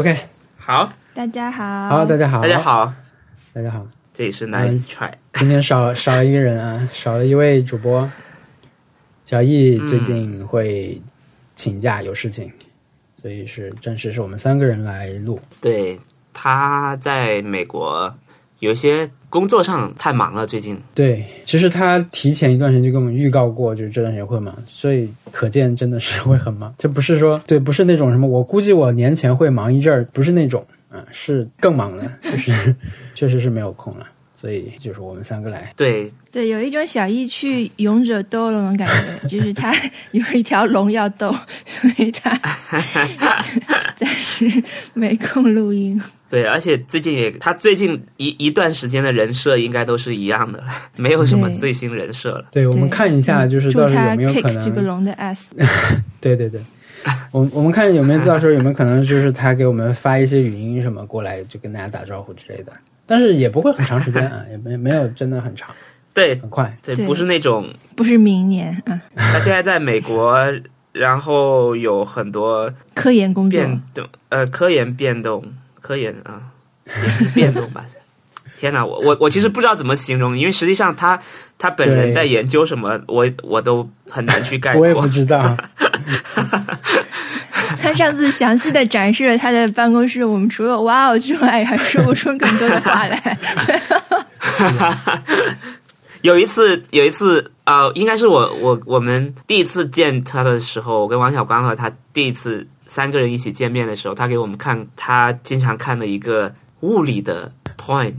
OK，好，大家好，好，大家好，大家，好，大家好。这里是 Nice Try。今天少 少了一个人啊，少了一位主播。小易最近会请假有事情，所以是暂时是我们三个人来录。对，他在美国有一些工作上太忙了，最近。对，其实他提前一段时间就跟我们预告过，就是这段时间会忙，所以可见真的是会很忙。这不是说对，不是那种什么，我估计我年前会忙一阵儿，不是那种啊，是更忙了，就是确实是没有空了。所以就是我们三个来，对，对，有一种小易去勇者斗龙的感觉，就是他有一条龙要斗，所以他暂时没空录音。对，而且最近也，他最近一一段时间的人设应该都是一样的了，没有什么最新人设了。对我们看一下，就是他到时候有没有可 kick 这个，龙的 ass。对对对。我我们看有没有到时候有没有可能，就是他给我们发一些语音什么过来，就跟大家打招呼之类的，但是也不会很长时间 啊，也没没有真的很长，对很快。对，不是那种不是明年啊，他现在在美国，然后有很多科研工作。变动，呃，科研变动，科研啊，变动吧。天哪，我我我其实不知道怎么形容，因为实际上他他本人在研究什么，我我都很难去概括我也不。知道，他上次详细的展示了他的办公室，我们除了哇哦之外，还说不出更多的话来。有一次，有一次，呃，应该是我我我们第一次见他的时候，我跟王小光和他第一次三个人一起见面的时候，他给我们看他经常看的一个物理的 point，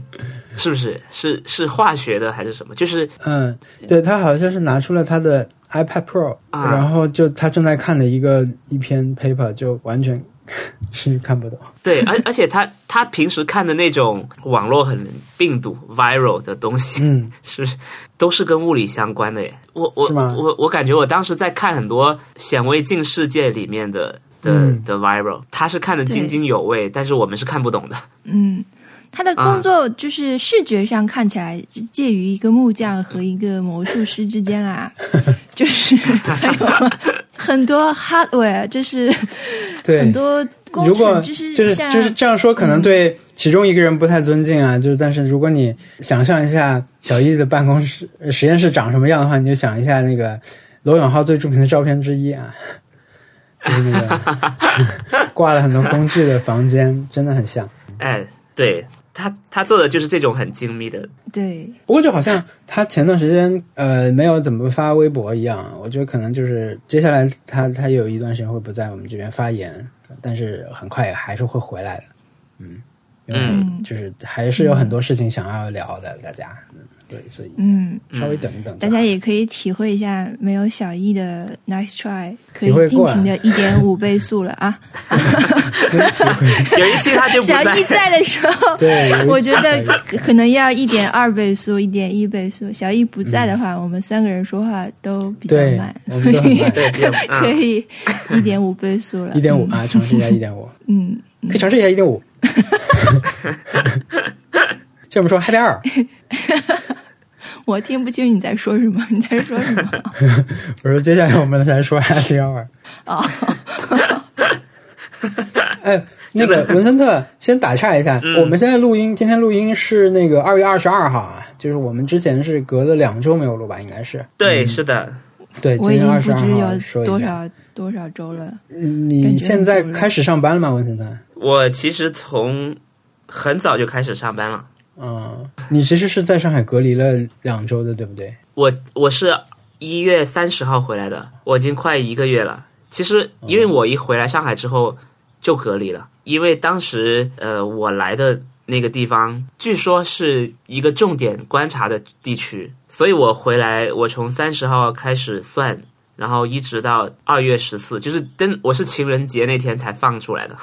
是不是？是是化学的还是什么？就是嗯，对他好像是拿出了他的 iPad Pro，、啊然后就他正在看的一个一篇 paper，就完全 是看不懂。对，而而且他他平时看的那种网络很病毒 viral 的东西，嗯，是不是都是跟物理相关的耶？我我我我感觉我当时在看很多显微镜世界里面的的、嗯的 viral，他是看得津津有味，但是我们是看不懂的。嗯，他的工作就是视觉上看起来介于一个木匠和一个魔术师之间啦，就是还有很多 hardware，就是对，很多工如果程，就是就是像就是这样说，可能对其中一个人不太尊敬啊。就是，但是如果你想象一下小易的办公室呃实验室长什么样的话，你就想一下那个罗永浩最著名的照片之一啊，就是那个挂了很多工具的房间，真的很像。哎，对他他做的就是这种很精密的，对。不过就好像他前段时间呃没有怎么发微博一样，我觉得可能就是接下来他他有一段时间会不在我们这边发言，但是很快还是会回来的，嗯，因为嗯。就是还是有很多事情想要聊的，大家，嗯，对，所以嗯。稍微等一等，大家也可以体会一下没有小易的 nice try，可以尽情的一点五倍速了啊！有一期他就不在小易，在的时候，对，我觉得可可能要一点二倍速、一点一倍速。小易不在的话，我们三个人说话都比较对慢，所以 可嗯，以一点五倍速了。一点五啊，尝试一下一点五，嗯，可以尝试一下一点五。这么说 Happy 二，我听不清你在说什么，你在说什么？我说接下来我们来说 Happy 二。哦，哎，那个文森特，先打岔一下，嗯我们现在录音，今天录音是那个二月二十二号啊，就是我们之前是隔了两周没有录吧，应该是。对，是的，对，今我已经天二十二不知号说有多一下。少多少周了。嗯你现在开始上班了吗，文森特？我其实从很早就开始上班了。嗯，你其实是在上海隔离了两周的，对不对？我我是一月三十号回来的，我已经快一个月了。其实因为我一回来上海之后就隔离了，因为当时呃我来的那个地方据说是一个重点观察的地区，所以我回来我从三十号开始算。然后一直到二月十四，就是真我是情人节那天才放出来的，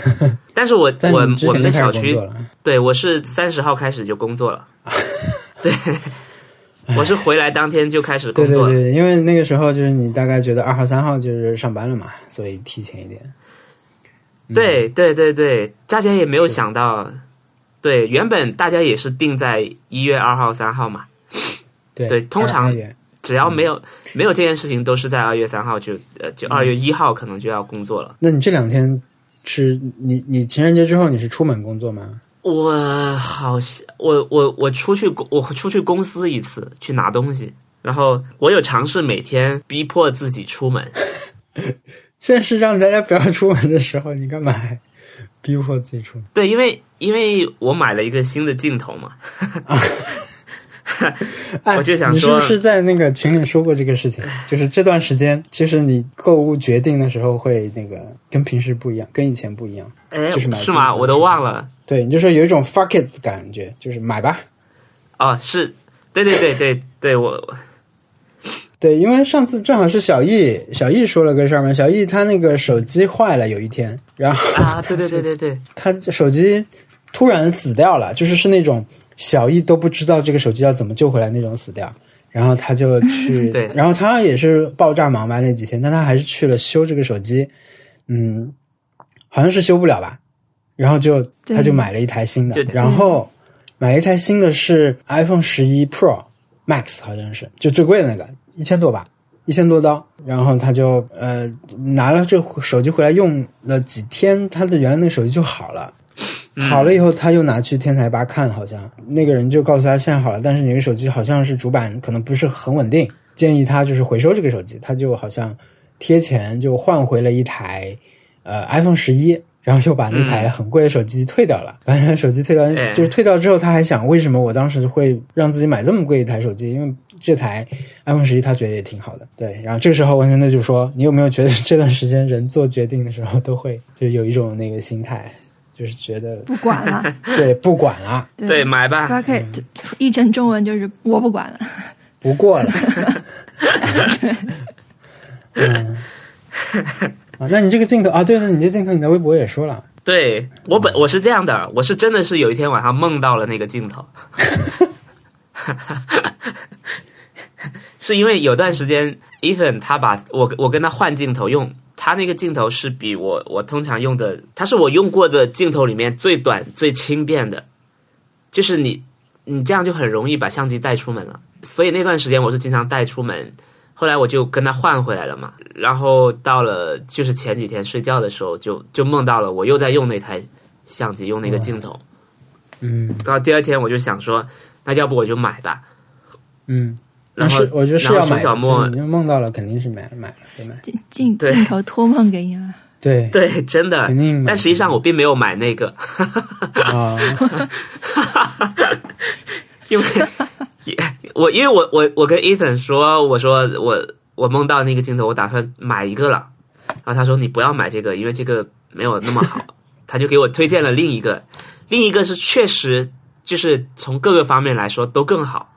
但是我在我我们的小区。对，我是三十号开始就工作了。对，我是回来当天就开始工作了。对对对，因为那个时候就是你大概觉得二号、三号就是上班了嘛，所以提前一点。对对对对，大家也没有想到，对，原本大家也是定在一月二号、三号嘛，对对通常只要没有、没有这件事情，都是在二月三号就呃就二月一号可能就要工作了。那你这两天是你你情人节之后你是出门工作吗？我好像我我我出去我出去公司一次去拿东西，然后我有尝试每天逼迫自己出门。现在是让大家不要出门的时候，你干嘛还逼迫自己出门？对，因为因为我买了一个新的镜头嘛，哎 我就想说你是不是在那个群里说过这个事情？就是这段时间，其实你购物决定的时候会那个跟平时不一样，跟以前不一样。哎就是买是吗？我都忘了。对，你就说有一种 fuck it 的感觉，就是买吧。哦，是，对对对对对，我对，因为上次正好是小易，小易说了个事儿嘛。小易他那个手机坏了，有一天，然后啊，对对对对对，他手机突然死掉了，就是是那种小易都不知道这个手机要怎么救回来那种死掉。然后他就去，对然后他也是爆炸忙吧那几天，但他还是去了修这个手机，嗯，好像是修不了吧，然后就他就买了一台新的，然后买了一台新的是 iPhone 十一 Pro Max 好像是就最贵的那个，一千多吧，一千多刀。然后他就呃拿了这手机回来用了几天，他的原来那个手机就好了。好了以后，他又拿去天才吧看，好像那个人就告诉他现在好了，但是你这个手机好像是主板可能不是很稳定，建议他就是回收这个手机。他就好像贴钱就换回了一台呃 iPhone 十一，然后又把那台很贵的手机退掉了，把那台手机退掉，哎就是退掉之后，他还想为什么我当时会让自己买这么贵一台手机？因为这台 iPhone 十一他觉得也挺好的，对。然后这个时候文森特就说：“你有没有觉得这段时间人做决定的时候都会就有一种那个心态，就是觉得不管了。对不管了，对，买吧。fuck it，译成中文就是我不管了。不过了。嗯，啊，那你这个镜头啊，对了，你这镜头你在微博也说了，对我本我是这样的，我是真的是有一天晚上梦到了那个镜头，是因为有段时间，Ethan 他把我我跟他换镜头用，他那个镜头是比我我通常用的，它是我用过的镜头里面最短最轻便的，就是你你这样就很容易把相机带出门了，所以那段时间我是经常带出门。后来我就跟他换回来了嘛，然后到了就是前几天睡觉的时候就就梦到了我又在用那台相机，用那个镜头，嗯。然后第二天我就想说，那要不我就买吧，嗯，那然后我觉得是要买，熊小莫就是你就梦到了，肯定是买了买了，对吗？镜镜头托梦给你了，对。对，真的。肯定，但实际上我并没有买那个，啊，因为也我因为我我我跟 Ethan 说，我说我我梦到那个镜头，我打算买一个了，然后他说你不要买这个，因为这个没有那么好，他就给我推荐了另一个，另一个是确实就是从各个方面来说都更好。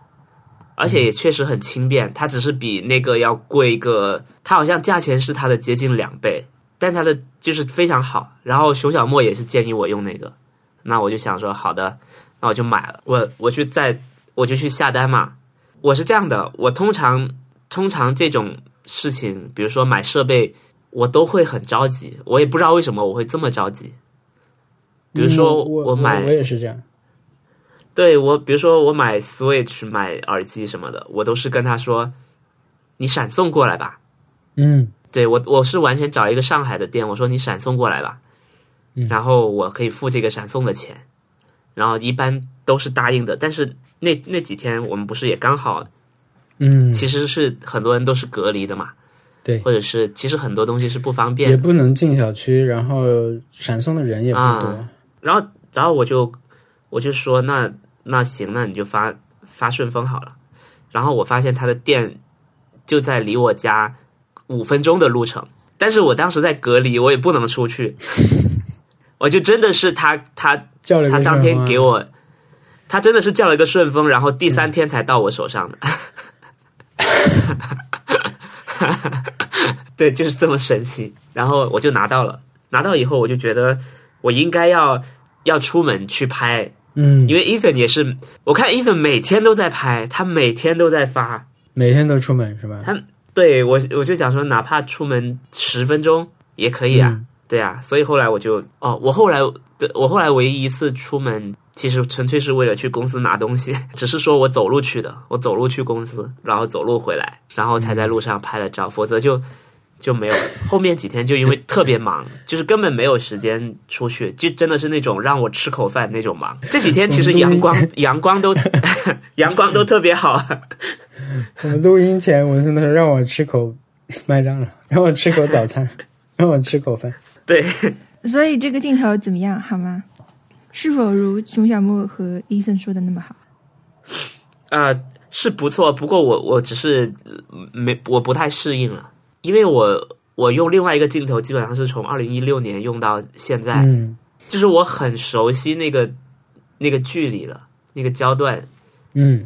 而且也确实很轻便，它只是比那个要贵个，它好像价钱是它的接近两倍，但它的就是非常好。然后熊小莫也是建议我用那个，那我就想说好的，那我就买了。我我去在我就去下单嘛。我是这样的，我通常通常这种事情，比如说买设备，我都会很着急。我也不知道为什么我会这么着急。比如说嗯我买我也是这样，对我，比如说我买 Switch、买耳机什么的，我都是跟他说：“你闪送过来吧。嗯”对我，我是完全找一个上海的店，我说你闪送过来吧，嗯然后我可以付这个闪送的钱，然后一般都是答应的。但是那那几天我们不是也刚好，嗯，其实是很多人都是隔离的嘛，对，或者是其实很多东西是不方便也。不能进小区，然后闪送的人也不多，啊然后然后我就我就说那那行，那你就发发顺丰好了。然后我发现他的店就在离我家五分钟的路程，但是我当时在隔离，我也不能出去，我就真的是他他叫了他当天给我，他真的是叫了一个顺丰，然后第三天才到我手上的。对，就是这么神奇。然后我就拿到了，拿到以后我就觉得我应该要要出门去拍，嗯，因为 Ethan 也是，我看 Ethan 每天都在拍，他每天都在发。每天都出门是吧？他对我我就想说，哪怕出门十分钟也可以啊。嗯对啊，所以后来我就哦，我后来对我后来唯一一次出门，其实纯粹是为了去公司拿东西，只是说我走路去的，我走路去公司，然后走路回来，然后才在路上拍了照，否则就就没有了。后面几天就因为特别忙，就是根本没有时间出去，就真的是那种让我吃口饭那种忙。这几天其实阳光阳光都 阳光都特别好。我们录音前，我真的让我吃口麦当劳，让我吃口早餐，让我吃口饭。对，所以这个镜头怎么样？好吗？是否如熊小莫和医生说的那么好？呃，是不错，不过我我只是没我不太适应了，因为我我用另外一个镜头，基本上是从二零一六年用到现在，嗯就是我很熟悉那个那个距离了，那个焦段。嗯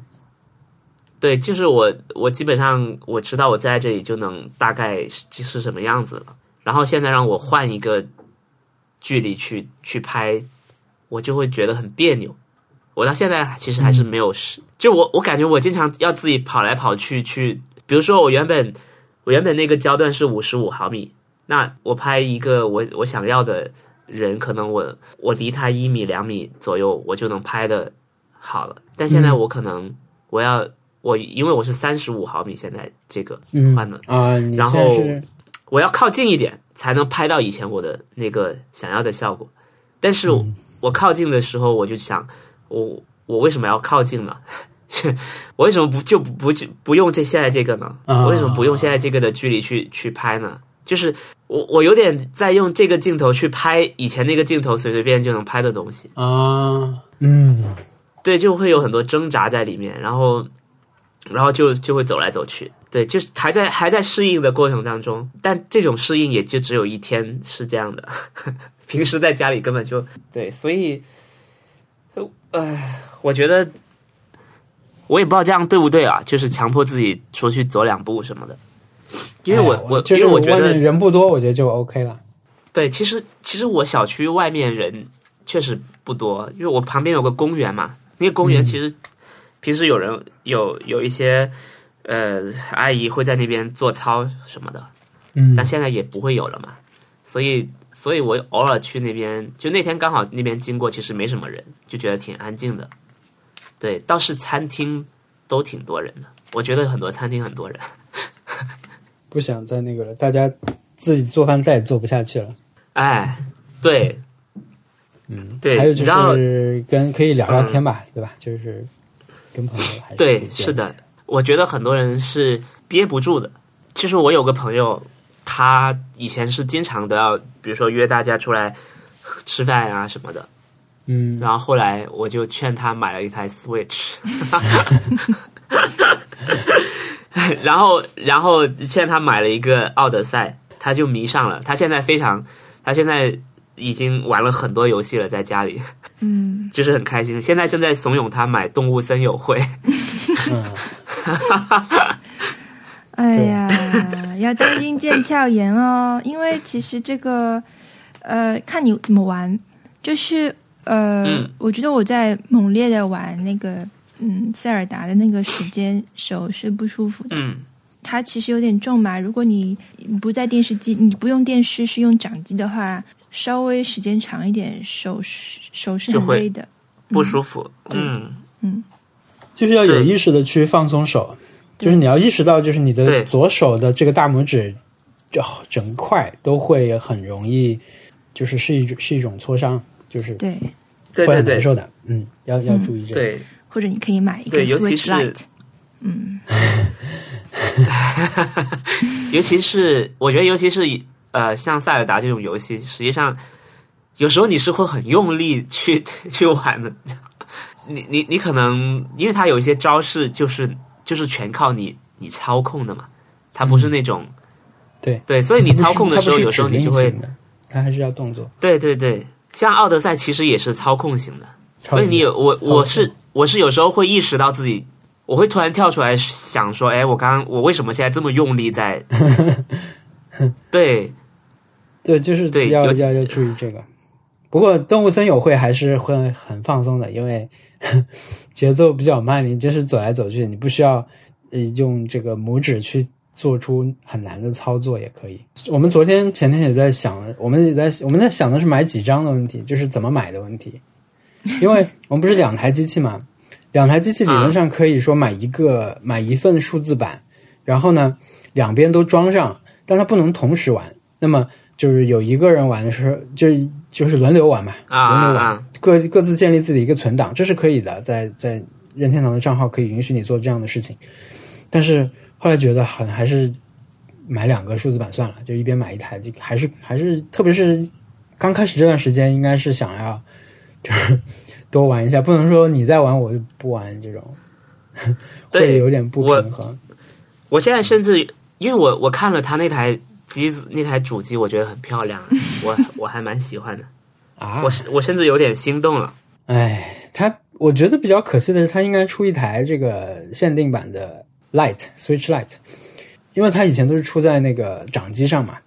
对，就是我我基本上我知道我在这里就能大概是是什么样子了，然后现在让我换一个距离去去拍，我就会觉得很别扭。我到现在其实还是没有试，就我我感觉我经常要自己跑来跑去去，比如说我原本我原本那个焦段是五十五毫米，那我拍一个我我想要的人，可能我我离他一米两米左右，我就能拍的好了。但现在我可能我要我因为我是三十五毫米，现在这个嗯换了，啊，你然后我要靠近一点才能拍到以前我的那个想要的效果。但是,、我靠近的时候，我就想，我我为什么要靠近呢？我为什么不就不不不用这现在这个呢？啊。我为什么不用现在这个的距离去去拍呢？就是我我有点在用这个镜头去拍以前那个镜头随随便就能拍的东西，啊，嗯。对，就会有很多挣扎在里面，然后然后就就会走来走去，对，就是还在还在适应的过程当中，但这种适应也就只有一天是这样的，平时在家里根本就对，所以，呃，我觉得我也不知道这样对不对啊，就是强迫自己出去走两步什么的，因为我、哎我就是我觉得人不多，我觉得就 OK 了。对，其实其实我小区外面人确实不多，因为我旁边有个公园嘛，那个公园其实平时有人有有一些呃阿姨会在那边做操什么的，嗯但现在也不会有了嘛，所以所以我偶尔去那边，就那天刚好那边经过，其实没什么人，就觉得挺安静的。对，倒是餐厅都挺多人的，我觉得很多餐厅很多人。不想再那个了，大家自己做饭再也做不下去了。哎，对，嗯，对还有就然后是跟可以聊聊天吧，对吧？就是跟朋友还是对，是的，我觉得很多人是憋不住的。其实我有个朋友，他以前是经常都要，比如说约大家出来吃饭啊什么的，嗯，然后后来我就劝他买了一台 Switch，然后然后劝他买了一个奥德赛，他就迷上了。他现在非常，他现在已经玩了很多游戏了，在家里嗯，就是很开心。现在正在怂恿他买《动物森友会》。嗯哎呀，要当心腱鞘炎哦，因为其实这个呃，看你怎么玩，就是呃，嗯我觉得我在猛烈的玩那个嗯塞尔达的那个时间手是不舒服的。嗯，它其实有点重嘛，如果你不在电视机，你不用电视是用掌机的话，稍微时间长一点，手是手是很累的。不舒服。嗯嗯，就是要有意识的去放松手，就是你要意识到，就是你的左手的这个大拇指，就整块都会很容易，就是是一种是一种挫伤，就是对，对对对难受的。嗯，要要注意这个。对，或者你可以买一个尤其 Switch 是 Lite。嗯，尤其是我觉得，尤其是呃，像塞尔达这种游戏，实际上有时候你是会很用力去去玩的。你你你可能因为它有一些招式，就是就是全靠你你操控的嘛，它不是那种、对对，所以你操控的时候，有时候你就会它还是要动作。对对对，像奥德赛其实也是操控型的，所以你有我我是我是有时候会意识到自己，我会突然跳出来想说，哎，我刚刚我为什么现在这么用力在？对对，就是对有要要要注意这个。不过动物森友会还是会很放松的，因为 节奏比较慢，你就是走来走去，你不需要呃用这个拇指去做出很难的操作也可以。我们昨天前天也在想，我们也在我们在想的是买几张的问题，就是怎么买的问题。因为我们不是两台机器嘛，两台机器理论上可以说买一个、买一份数字版，然后呢两边都装上，但它不能同时玩。那么就是有一个人玩的时候，就就是轮流玩嘛，啊轮流玩，啊各各自建立自己的一个存档，这是可以的，在在任天堂的账号可以允许你做这样的事情。但是后来觉得好像还是买两个数字版算了，就一边买一台，就还是还是，特别是刚开始这段时间，应该是想要 就是多玩一下，不能说你在玩我就不玩这种，会对有点不平衡。我现在甚至因为我我看了他那台机子那台主机，我觉得很漂亮，我我还蛮喜欢的，啊我，是我甚至有点心动了。哎，他我觉得比较可惜的是，他应该出一台这个限定版的 Lite Switch Light，因为它以前都是出在那个掌机上嘛，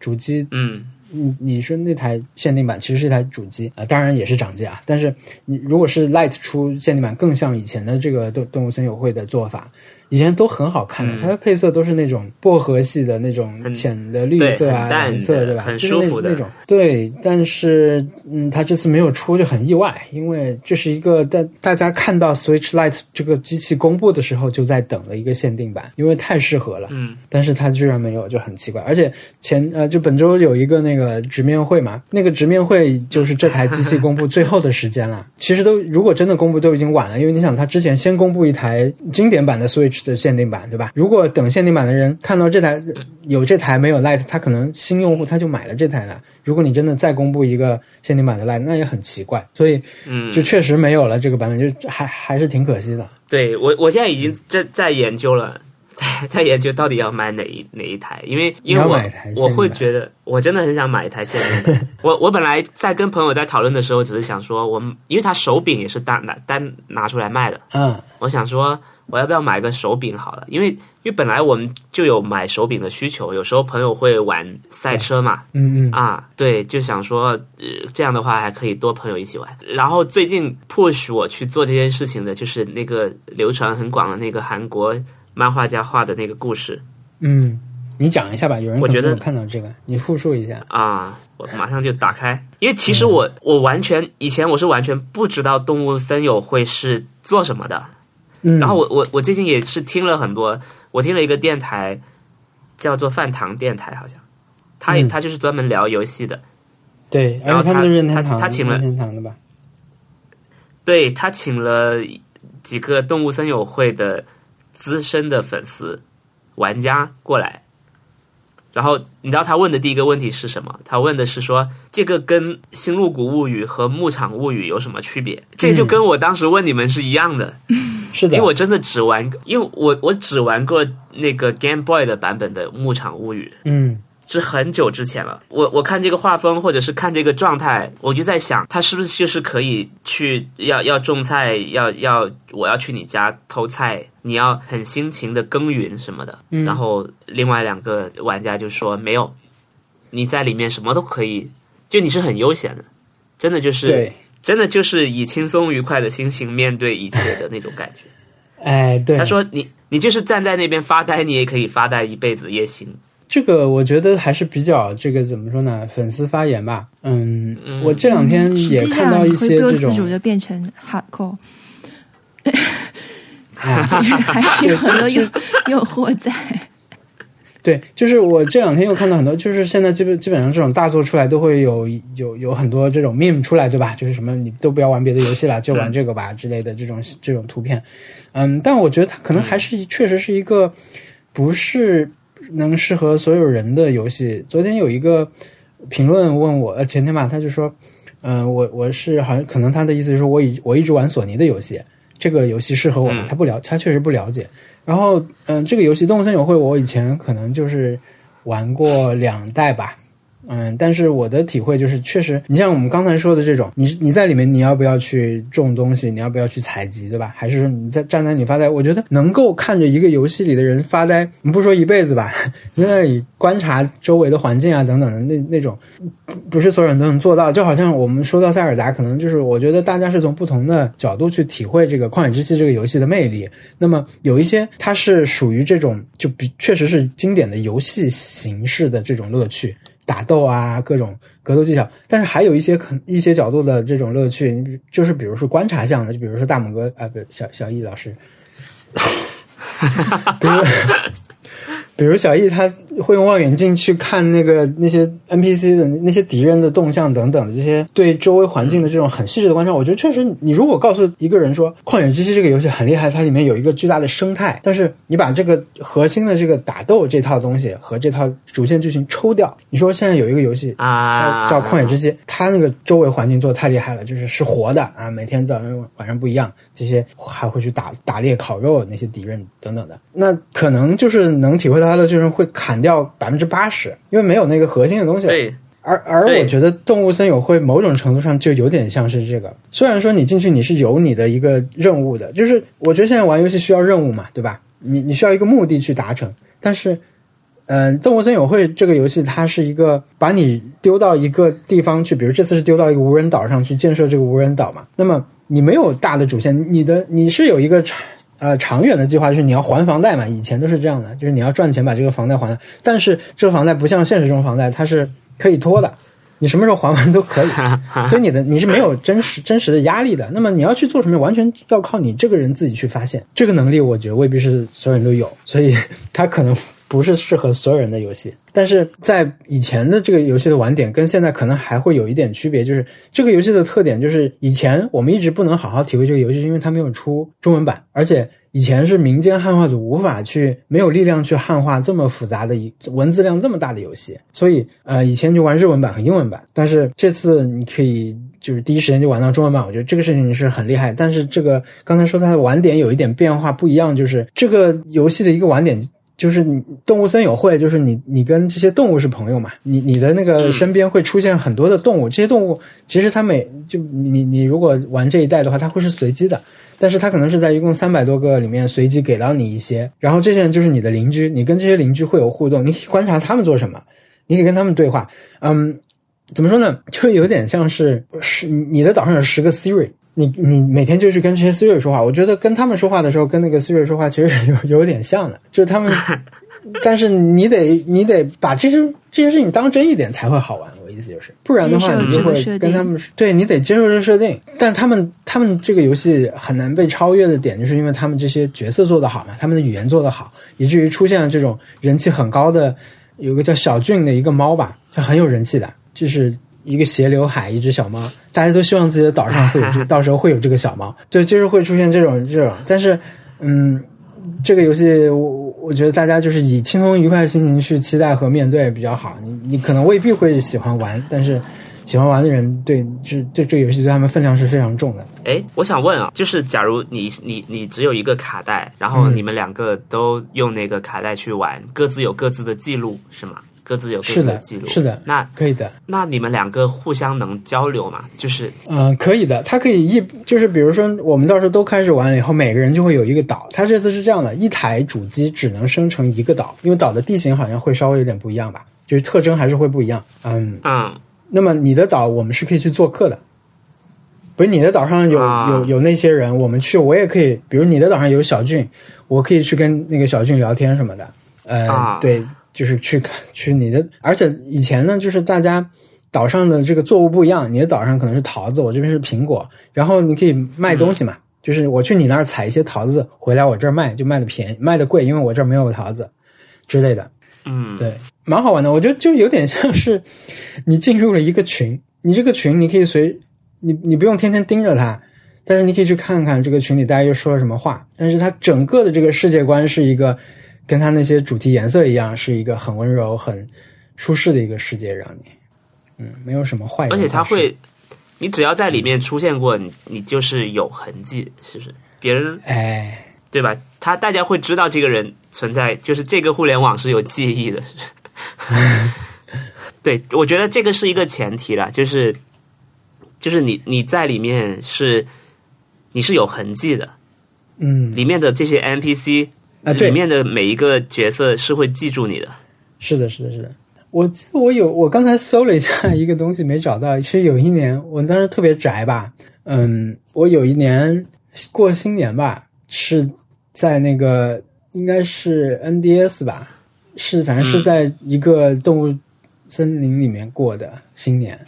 主机。嗯，你你说那台限定版其实是一台主机啊、当然也是掌机啊。但是你如果是 Light 出限定版，更像以前的这个动动物森友会的做法，以前都很好看的，嗯它的配色都是那种薄荷系的那种浅的绿色啊、淡蓝色，对吧？很舒服的那种。对，但是嗯，它这次没有出就很意外，因为这是一个大大家看到 Switch Lite 这个机器公布的时候就在等的一个限定版，因为太适合了。嗯，但是它居然没有，就很奇怪。而且前呃，就本周有一个那个直面会嘛，那个直面会就是这台机器公布最后的时间了。其实都如果真的公布都已经晚了，因为你想，它之前先公布一台经典版的 Switch 的限定版，对吧？如果等限定版的人看到这台有这台没有 Lite，他可能新用户他就买了这台了。如果你真的再公布一个限定版的 Lite，那也很奇怪。所以嗯，就确实没有了这个版本，就还还是挺可惜的。对我我现在已经在在研究了，在在研究到底要买哪一哪一台，因为因为我我会觉得我真的很想买一台限定版。我我本来在跟朋友在讨论的时候，只是想说，我们因为它手柄也是单拿单拿出来卖的，嗯我想说我要不要买个手柄好了，因为因为本来我们就有买手柄的需求，有时候朋友会玩赛车嘛，嗯嗯啊，对，就想说，呃，这样的话还可以多朋友一起玩。然后最近 push 我去做这件事情的，就是那个流传很广的那个韩国漫画家画的那个故事嗯，你讲一下吧，有人我觉得看到这个，你复述一下。啊，我马上就打开，因为其实我、我完全以前我是完全不知道动物森友会是做什么的，嗯，然后我我我最近也是听了很多，我听了一个电台叫做饭堂电台，好像，他也、嗯。他就是专门聊游戏的，对，然后他他他他请了任天堂的吧？对他请了几个动物森友会的资深的粉丝玩家过来，然后你知道他问的第一个问题是什么？他问的是说这个跟《星露谷物语》和《牧场物语》有什么区别？这就跟我当时问你们是一样的，是的，因为我真的只玩，因为我我只玩过那个 Game Boy 的版本的《牧场物语》。嗯是很久之前了。我我看这个画风，或者是看这个状态，我就在想，他是不是就是可以去要要种菜，要要我要去你家偷菜，你要很辛勤的耕耘什么的。嗯然后另外两个玩家就说没有，你在里面什么都可以，就你是很悠闲的，真的就是，真的就是以轻松愉快的心情面对一切的那种感觉。哎，对，他说你你就是站在那边发呆，你也可以发呆一辈子也行。这个我觉得还是比较这个怎么说呢？粉丝发言吧。嗯，嗯我这两天也看到一些这种自主的变成 hardcore，啊，还是有很多诱诱惑在。对，就是我这两天又看到很多，就是现在基本基本上这种大作出来都会有有有很多这种 meme 出来，对吧？就是什么你都不要玩别的游戏了，就玩这个吧、之类的这种这种图片。嗯，但我觉得它可能还是确实是一个不是能适合所有人的游戏。昨天有一个评论问我，呃，前天吧，他就说，嗯、我我是好像可能他的意思是说我一我一直玩索尼的游戏，这个游戏适合我吗？嗯他不了，他确实不了解。然后，嗯、这个游戏《动物森友会》，我以前可能就是玩过两代吧，嗯，但是我的体会就是，确实，你像我们刚才说的这种，你你在里面，你要不要去种东西？你要不要去采集，对吧？还是说你在站在那里发呆？我觉得能够看着一个游戏里的人发呆，你不说一辈子吧，你在那里观察周围的环境啊等等的那那种，不不是所有人都能做到。就好像我们说到塞尔达，可能就是我觉得大家是从不同的角度去体会这个《旷野之息》这个游戏的魅力。那么有一些它是属于这种就比确实是经典的游戏形式的这种乐趣，打斗啊各种格斗技巧，但是还有一些可一些角度的这种乐趣，你比就是比如说观察向的，就比如说大拇哥啊，不小小易老师，比如 比如小易他会用望远镜去看那个那些 NPC 的那些敌人的动向等等的这些对周围环境的这种很细致的观察，我觉得确实，你如果告诉一个人说《旷野之息》这个游戏很厉害，它里面有一个巨大的生态，但是你把这个核心的这个打斗这套东西和这套主线剧情抽掉，你说现在有一个游戏啊，叫叫《旷野之息》，它那个周围环境做的太厉害了，就是是活的啊，每天早上晚上不一样，这些还会去打打猎、烤肉那些敌人等等的，那可能就是能体会到它的就是会砍掉百分之八十，因为没有那个核心的东西。对，而而我觉得《动物森友会》某种程度上就有点像是这个，虽然说你进去你是有你的一个任务的，就是我觉得现在玩游戏需要任务嘛，对吧？你你需要一个目的去达成，但是。嗯，《动物森友会》这个游戏，它是一个把你丢到一个地方去，比如这次是丢到一个无人岛上去建设这个无人岛嘛。那么你没有大的主线，你的你是有一个长呃长远的计划，就是你要还房贷嘛。以前都是这样的，就是你要赚钱把这个房贷还了。但是这个房贷不像现实中房贷，它是可以拖的，你什么时候还完都可以。所以你的你是没有真实真实的压力的。那么你要去做什么，完全要靠你这个人自己去发现。这个能力，我觉得未必是所有人都有，所以他可能。不是适合所有人的游戏，但是在以前的这个游戏的玩点跟现在可能还会有一点区别，就是这个游戏的特点就是以前我们一直不能好好体会这个游戏，是因为它没有出中文版，而且以前是民间汉化组无法去没有力量去汉化这么复杂的一文字量这么大的游戏，所以呃以前就玩日文版和英文版，但是这次你可以就是第一时间就玩到中文版，我觉得这个事情是很厉害。但是这个刚才说它的玩点有一点变化不一样，就是这个游戏的一个玩点。就是你动物森友会，就是你你跟这些动物是朋友嘛？你你的那个身边会出现很多的动物，这些动物其实它每就你你如果玩这一代的话，它会是随机的，但是它可能是在一共三百多个里面随机给到你一些，然后这些人就是你的邻居，你跟这些邻居会有互动，你可以观察他们做什么，你可以跟他们对话，嗯，怎么说呢？就有点像是是你的岛上有十个 Siri。你你每天就是跟这些 Siri 说话，我觉得跟他们说话的时候，跟那个 Siri 说话其实有有点像的，就是他们，但是你得你得把这些这些事情当真一点才会好玩。我意思就是，不然的话你就会跟他们对你得接受这个设定。但他们他们这个游戏很难被超越的点，就是因为他们这些角色做得好嘛，他们的语言做得好，以至于出现了这种人气很高的，有个叫小俊的一个猫吧，它很有人气的，就是。一个斜刘海，一只小猫，大家都希望自己的岛上会有这，到时候会有这个小猫，对，就是会出现这种这种。但是，嗯，这个游戏我我觉得大家就是以轻松愉快的心情去期待和面对比较好。你你可能未必会喜欢玩，但是喜欢玩的人对这这这个游戏对他们分量是非常重的。哎，我想问啊，就是假如你你你只有一个卡带，然后你们两个都用那个卡带去玩，各自有各自的记录，是吗？各自有各自的记录，是的，那可以的。那你们两个互相能交流吗？就是，嗯，可以的。他可以一，就是比如说，我们到时候都开始玩了以后，每个人就会有一个岛。他这次是这样的，一台主机只能生成一个岛，因为岛的地形好像会稍微有点不一样吧，就是特征还是会不一样。嗯嗯。那么你的岛，我们是可以去做客的。不是你的岛上有有有那些人，我们去，我也可以。比如你的岛上有小俊，我可以去跟那个小俊聊天什么的。呃，对。就是去看去你的，而且以前呢，就是大家岛上的这个作物不一样，你的岛上可能是桃子，我这边是苹果，然后你可以卖东西嘛，就是我去你那儿采一些桃子回来，我这儿卖就卖的便宜，卖的贵，因为我这儿没有桃子之类的。嗯，对，蛮好玩的，我觉得就有点像是你进入了一个群，你这个群你可以随你你不用天天盯着它，但是你可以去看看这个群里大家又说了什么话，但是它整个的这个世界观是一个。跟它那些主题颜色一样，是一个很温柔、很舒适的一个世界，让你，嗯，没有什么坏。而且它会，你只要在里面出现过，你你就是有痕迹，是不是？别人哎，对吧？他大家会知道这个人存在，就是这个互联网是有记忆的。对，我觉得这个是一个前提了，就是就是你你在里面是你是有痕迹的，嗯，里面的这些 NPC。啊，对，里面的每一个角色是会记住你的。是的，是的，是的。我记得我有，我刚才搜了一下一个东西，没找到。其实有一年，我当时特别宅吧，嗯，我有一年过新年吧，是在那个应该是 NDS 吧，是反正是在一个动物森林里面过的新年。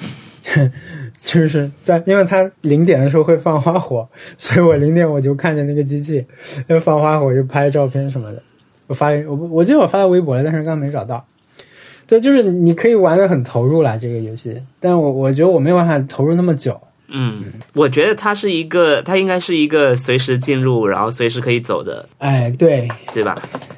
就是在，因为它零点的时候会放花火，所以我零点我就看着那个机器，要放花火就拍照片什么的。我发我我记得我发到微博了，但是刚刚没找到。对，就是你可以玩的很投入啦，这个游戏，但我我觉得我没有办法投入那么久。嗯，我觉得它是一个，它应该是一个随时进入，然后随时可以走的，哎，对，对吧？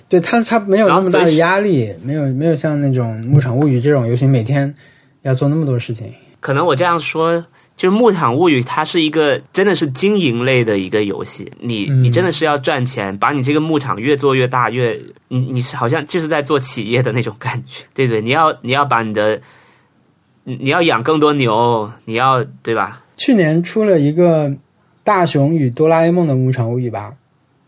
对它它没有那么大的压力，没有没有像那种《牧场物语》这种游戏每天要做那么多事情。可能我这样说，就是《牧场物语》，它是一个真的是经营类的一个游戏。你嗯你真的是要赚钱，把你这个牧场越做越大，越你你是好像就是在做企业的那种感觉，对不对？你要你要把你的你你要养更多牛，你要对吧？去年出了一个《大雄与哆啦 A 梦的牧场物语》吧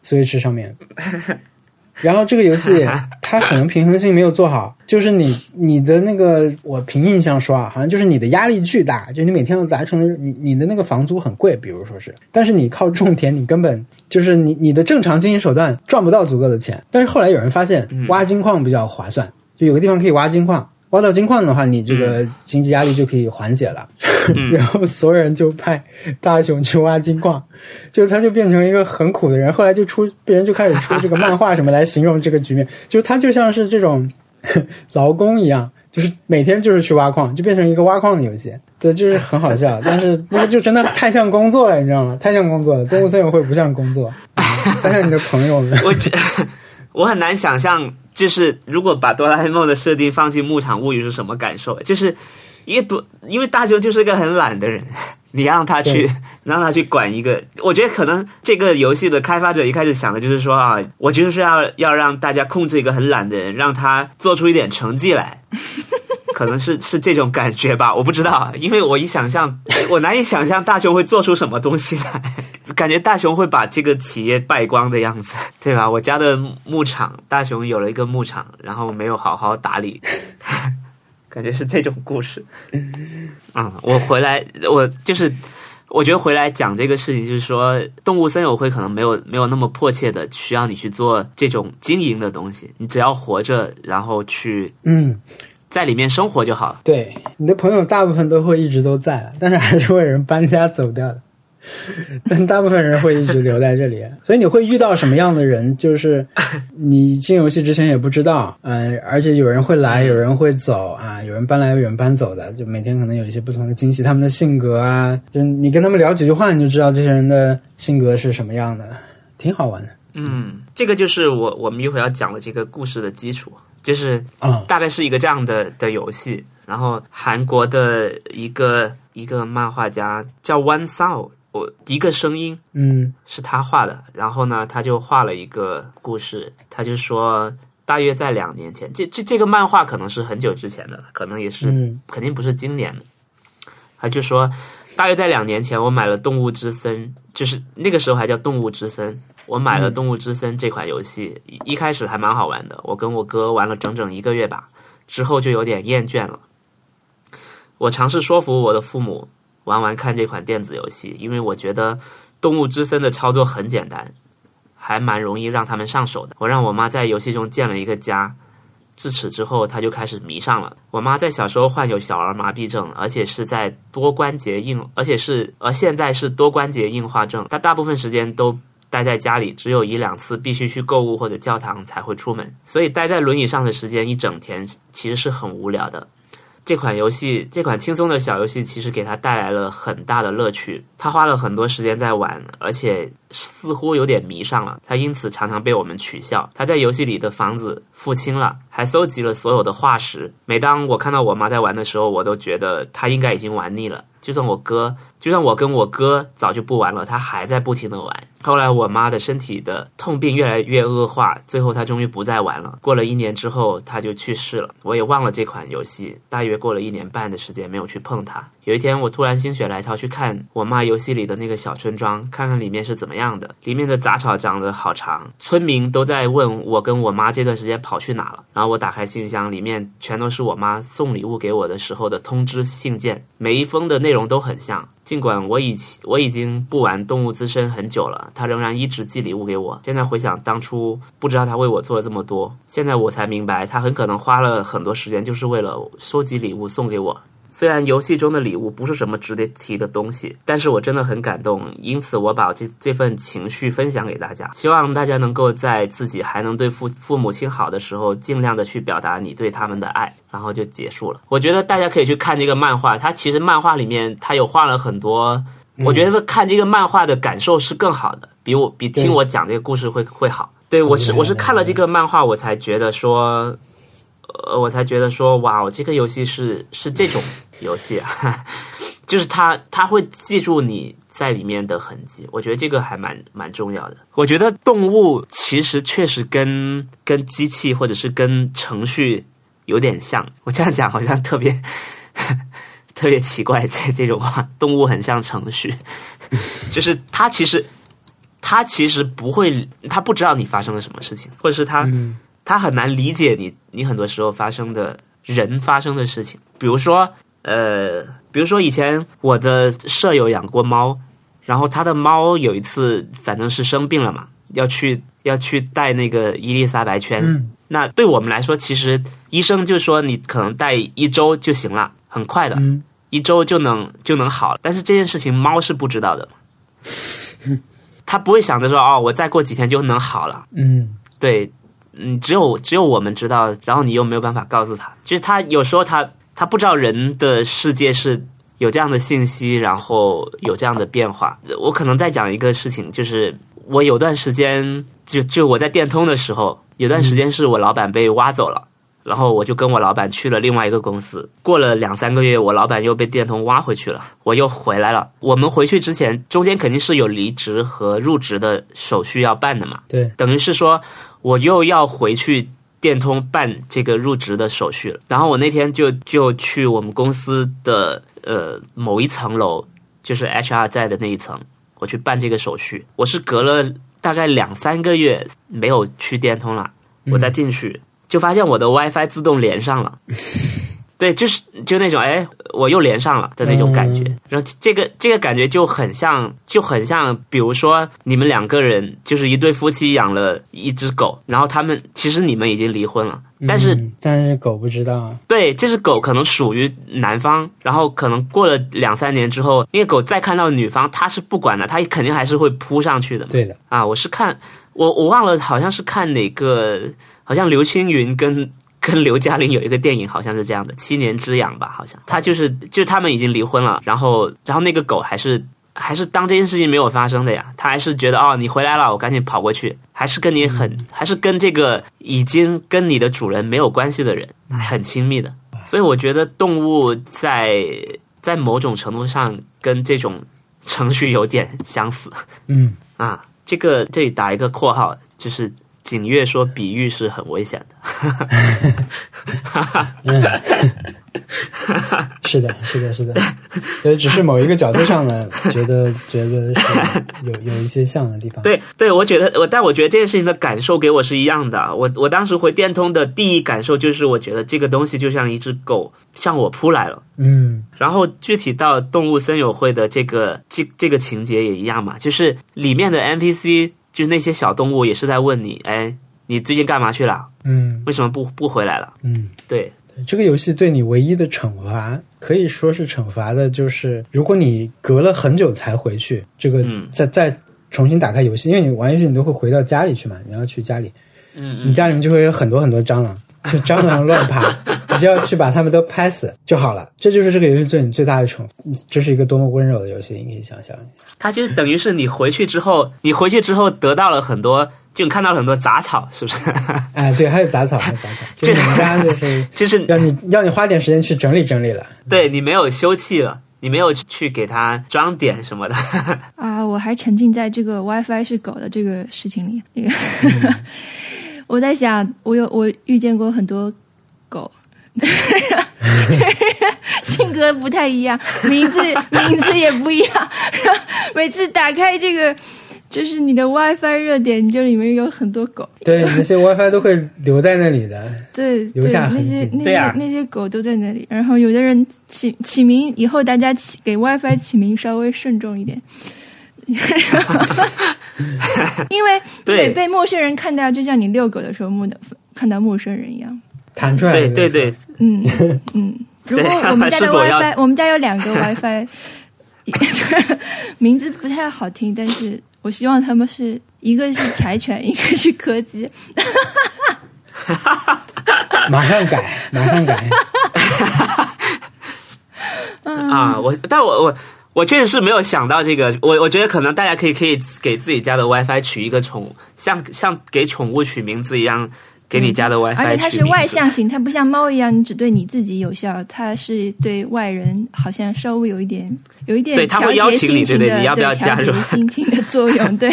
，Switch 上面。然后这个游戏它可能平衡性没有做好，就是你你的那个，我凭印象说啊，好像就是你的压力巨大，就你每天要达成的，你你的那个房租很贵，比如说是，但是你靠种田，你根本就是你你的正常经营手段赚不到足够的钱。但是后来有人发现挖金矿比较划算，就有个地方可以挖金矿，挖到金矿的话，你这个经济压力就可以缓解了。然后所有人就派大雄去挖金矿，就他就变成一个很苦的人。后来就出别人就开始出这个漫画什么来形容这个局面，就他就像是这种 劳工一样，就是每天就是去挖矿，就变成一个挖矿的游戏。对，就是很好笑，但是那个就真的太像工作了，你知道吗？太像工作了。动物森友会不像工作，太像你的朋友们。我觉我很难想象，就是如果把哆啦 A 梦的设定放进《牧场物语》是什么感受？就是因为多，因为大雄就是一个很懒的人，你让他去让他去管一个，我觉得可能这个游戏的开发者一开始想的就是说啊，我就是要要让大家控制一个很懒的人，让他做出一点成绩来。可能是是这种感觉吧，我不知道，因为我一想象，我难以想象大雄会做出什么东西来，感觉大雄会把这个企业败光的样子，对吧？我家的牧场，大雄有了一个牧场，然后没有好好打理，感觉是这种故事。嗯，我回来，我就是。我觉得回来讲这个事情，就是说，动物森友会可能没有没有那么迫切的需要你去做这种经营的东西，你只要活着，然后去嗯，在里面生活就好了。对，你的朋友大部分都会一直都在，但是还是会有人搬家走掉的。但大部分人会一直留在这里，所以你会遇到什么样的人？就是你进游戏之前也不知道，嗯、而且有人会来，有人会走啊，有人搬来，有人搬走的，就每天可能有一些不同的惊喜。他们的性格啊，就你跟他们聊几句话，你就知道这些人的性格是什么样的，挺好玩的。嗯，这个就是我我们一会儿要讲的这个故事的基础，就是啊、大概是一个这样的的游戏。然后韩国的一个一个漫画家叫 One Sound，我一个声音嗯是他画的。然后呢，他就画了一个故事，他就说，大约在两年前，这这这个漫画可能是很久之前的了，可能也是、嗯肯定不是今年的。他就说，大约在两年前，我买了《动物之森》，就是那个时候还叫《动物之森》。我买了《动物之森》这款游戏，一一开始还蛮好玩的，我跟我哥玩了整整一个月吧，之后就有点厌倦了。我尝试说服我的父母玩玩看这款电子游戏，因为我觉得《动物之森》的操作很简单，还蛮容易让他们上手的。我让我妈在游戏中建了一个家，自此之后，她就开始迷上了。我妈在小时候患有小儿麻痹症，而且是在多关节硬，而且是而现在是多关节硬化症。她大部分时间都待在家里，只有一两次必须去购物或者教堂才会出门，所以待在轮椅上的时间一整天其实是很无聊的。这款游戏，这款轻松的小游戏，其实给他带来了很大的乐趣。他花了很多时间在玩，而且似乎有点迷上了。他因此常常被我们取笑。他在游戏里的房子付清了，还搜集了所有的化石。每当我看到我妈在玩的时候，我都觉得她应该已经玩腻了。就算我哥，就算我跟我哥早就不玩了，他还在不停的玩。后来我妈的身体的痛病越来越恶化，最后她终于不再玩了。过了一年之后，她就去世了。我也忘了这款游戏，大约过了一年半的时间没有去碰它。有一天，我突然心血来潮去看我妈游戏里的那个小村庄，看看里面是怎么样的。里面的杂草长得好长，村民都在问我跟我妈这段时间跑去哪了。然后我打开信箱，里面全都是我妈送礼物给我的时候的通知信件，每一封的内容都很像。尽管我已我已经不玩动物资深很久了，他仍然一直寄礼物给我。现在回想当初，不知道他为我做了这么多，现在我才明白，他很可能花了很多时间，就是为了收集礼物送给我。虽然游戏中的礼物不是什么值得提的东西，但是我真的很感动，因此我把这这份情绪分享给大家，希望大家能够在自己还能对父父母亲好的时候，尽量的去表达你对他们的爱，然后就结束了。我觉得大家可以去看这个漫画，它其实漫画里面它有画了很多，我觉得看这个漫画的感受是更好的，比我比听我讲这个故事会会好。对我是我是看了这个漫画，我才觉得说。呃，我才觉得说，哇，这个游戏是是这种游戏啊，就是他他会记住你在里面的痕迹，我觉得这个还蛮蛮重要的。我觉得动物其实确实跟跟机器或者是跟程序有点像，我这样讲好像特别 特别奇怪，这这种话，动物很像程序，就是它其实它其实不会，它不知道你发生了什么事情，或者是它。他很难理解你，你很多时候发生的人发生的事情，比如说，呃，比如说以前我的舍友养过猫，然后他的猫有一次反正是生病了嘛，要去要去带那个伊丽莎白圈，那对我们来说，其实医生就说你可能带一周就行了，很快的，一周就能就能好，但是这件事情猫是不知道的，他不会想着说哦，我再过几天就能好了，嗯，对。嗯，只有只有我们知道，然后你又没有办法告诉他，就是他有时候他他不知道人的世界是有这样的信息，然后有这样的变化。我可能再讲一个事情，就是我有段时间就就我在电通的时候，有段时间是我老板被挖走了，然后我就跟我老板去了另外一个公司。过了两三个月，我老板又被电通挖回去了，我又回来了。我们回去之前，中间肯定是有离职和入职的手续要办的嘛？对，等于是说。我又要回去电通办这个入职的手续了，然后我那天就就去我们公司的呃某一层楼，就是 HR 在的那一层，我去办这个手续。我是隔了大概两三个月没有去电通了，我再进去就发现我的 WiFi 自动连上了。对，就是就那种哎，我又连上了的那种感觉，然后这个这个感觉就很像，就很像，比如说你们两个人就是一对夫妻养了一只狗，然后他们其实你们已经离婚了，但是但是狗不知道，对，这只狗可能属于男方，然后可能过了两三年之后，那个狗再看到女方，它是不管的，它肯定还是会扑上去的，对的。啊，我是看我我忘了，好像是看哪个，好像刘青云跟。跟刘嘉玲有一个电影，好像是这样的，《七年之痒》吧，好像。他就是就是他们已经离婚了，然后然后那个狗还是还是当这件事情没有发生的呀，他还是觉得哦你回来了，我赶紧跑过去，还是跟你很还是跟这个已经跟你的主人没有关系的人很亲密的，所以我觉得动物在在某种程度上跟这种程序有点相似，嗯。啊，这个这里打一个括号，就是。景月说：“比喻是很危险的。”是的，是的，是的。所以只是某一个角度上呢，觉得 觉得是有有一些像的地方。对，对我觉得我，但我觉得这件事情的感受给我是一样的。我我当时回电通的第一感受就是，我觉得这个东西就像一只狗向我扑来了。嗯。然后具体到动物森友会的这个这这个情节也一样嘛，就是里面的 NPC。就是那些小动物也是在问你，哎，你最近干嘛去了？嗯，为什么不不回来了？嗯，对，这个游戏对你唯一的惩罚可以说是惩罚的，就是如果你隔了很久才回去，这个再再重新打开游戏，因为你玩游戏你都会回到家里去嘛，你要去家里，嗯，你家里面就会有很多很多蟑螂，就蟑螂乱爬，你就要去把它们都拍死就好了。这就是这个游戏对你最大的惩罚。这是一个多么温柔的游戏，你可以想象一下。它就等于是你回去之后，你回去之后得到了很多，就你看到了很多杂草，是不是？哎，对，还有杂草，还有杂草。这你们家就是就是 让你让你花点时间去整理整理了。对你没有休憩了，你没有去给它装点什么的。啊，我还沉浸在这个 WiFi 是狗的这个事情里。那个，我在想，我有我遇见过很多狗。性格不太一样，名字 名字也不一样。每次打开这个，就是你的 WiFi 热点，就里面有很多狗。对，那些 WiFi 都会留在那里的。对，留下那些那些那些狗都在那里。然后有的人起起名以后，大家起给 WiFi 起名稍微慎重一点，因为对被陌生人看到，就像你遛狗的时候，陌看到陌生人一样。弹出来。对对对，嗯嗯。如果我们家的 WiFi，我们家有两个 WiFi，名字不太好听，但是我希望他们是一个是柴犬，一个是柯基。马上改，马上改。啊，我，但我我我确实是没有想到这个。我我觉得可能大家可以可以给自己家的 WiFi 取一个宠，像像给宠物取名字一样。给你家的 WiFi，而且它是外向型，它不像猫一样，你只对你自己有效，它是对外人好像稍微有一点，有一点调节心情的，对调节心情的作用。对，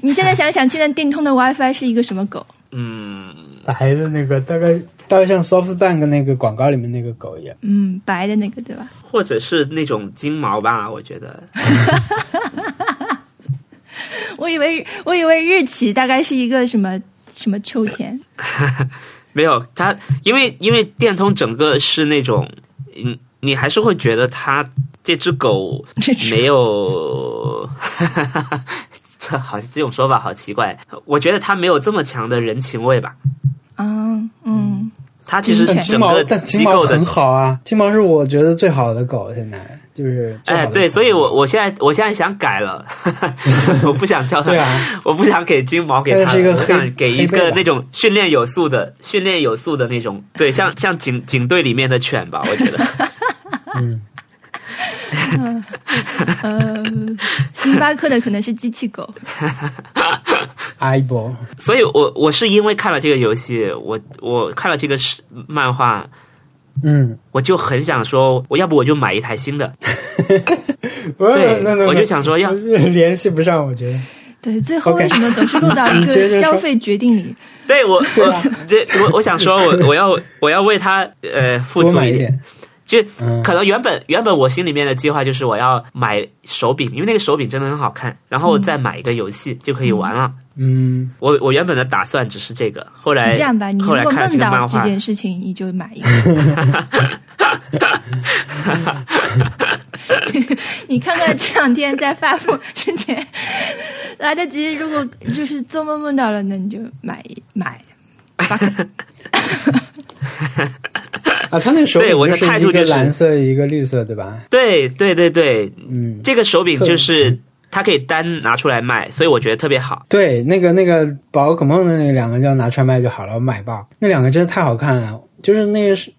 你现在想想，现在电通的 WiFi 是一个什么狗？嗯，白的那个，大概大概像 SoftBank 那个广告里面那个狗一样。嗯，白的那个对吧？或者是那种金毛吧？我觉得。我以为我以为日企大概是一个什么？什么秋天？没有它，因为因为电通整个是那种，嗯，你还是会觉得它这只狗没有，这好这种说法好奇怪。我觉得它没有这么强的人情味吧。嗯嗯，它其实整个机构很好啊，金毛是我觉得最好的狗，现在。就是哎，对，所以我我现在我现在想改了，我不想叫它，我不想给金毛给它，我想给一个那种训练有素的、训练有素的那种，对，像像警警队里面的犬吧，我觉得。嗯。呃，星巴克的可能是机器狗。i b o 所以我我是因为看了这个游戏，我我看了这个漫画。嗯，我就很想说，我要不我就买一台新的。对，我就想说要联系不上，我觉得。对，最后为什么总是落到一个消费决定里？对我，我 这我我想说，我我要我要为他呃付出一点。就可能原本原本我心里面的计划就是我要买手柄，因为那个手柄真的很好看，然后再买一个游戏就可以玩了。嗯，我我原本的打算只是这个，后来这样吧，你如果梦到这件事情，你就买一个。你看看这两天在发布之前来得及，如果就是做梦梦到了，那你就买买。啊，他那手柄我的态度就是蓝色一个绿色，对吧？对对对对，嗯，这个手柄就是它可以单拿出来卖，所以我觉得特别好。对，那个那个宝可梦的那两个就拿出来卖就好了，我买爆。那两个真的太好看了，就是那个是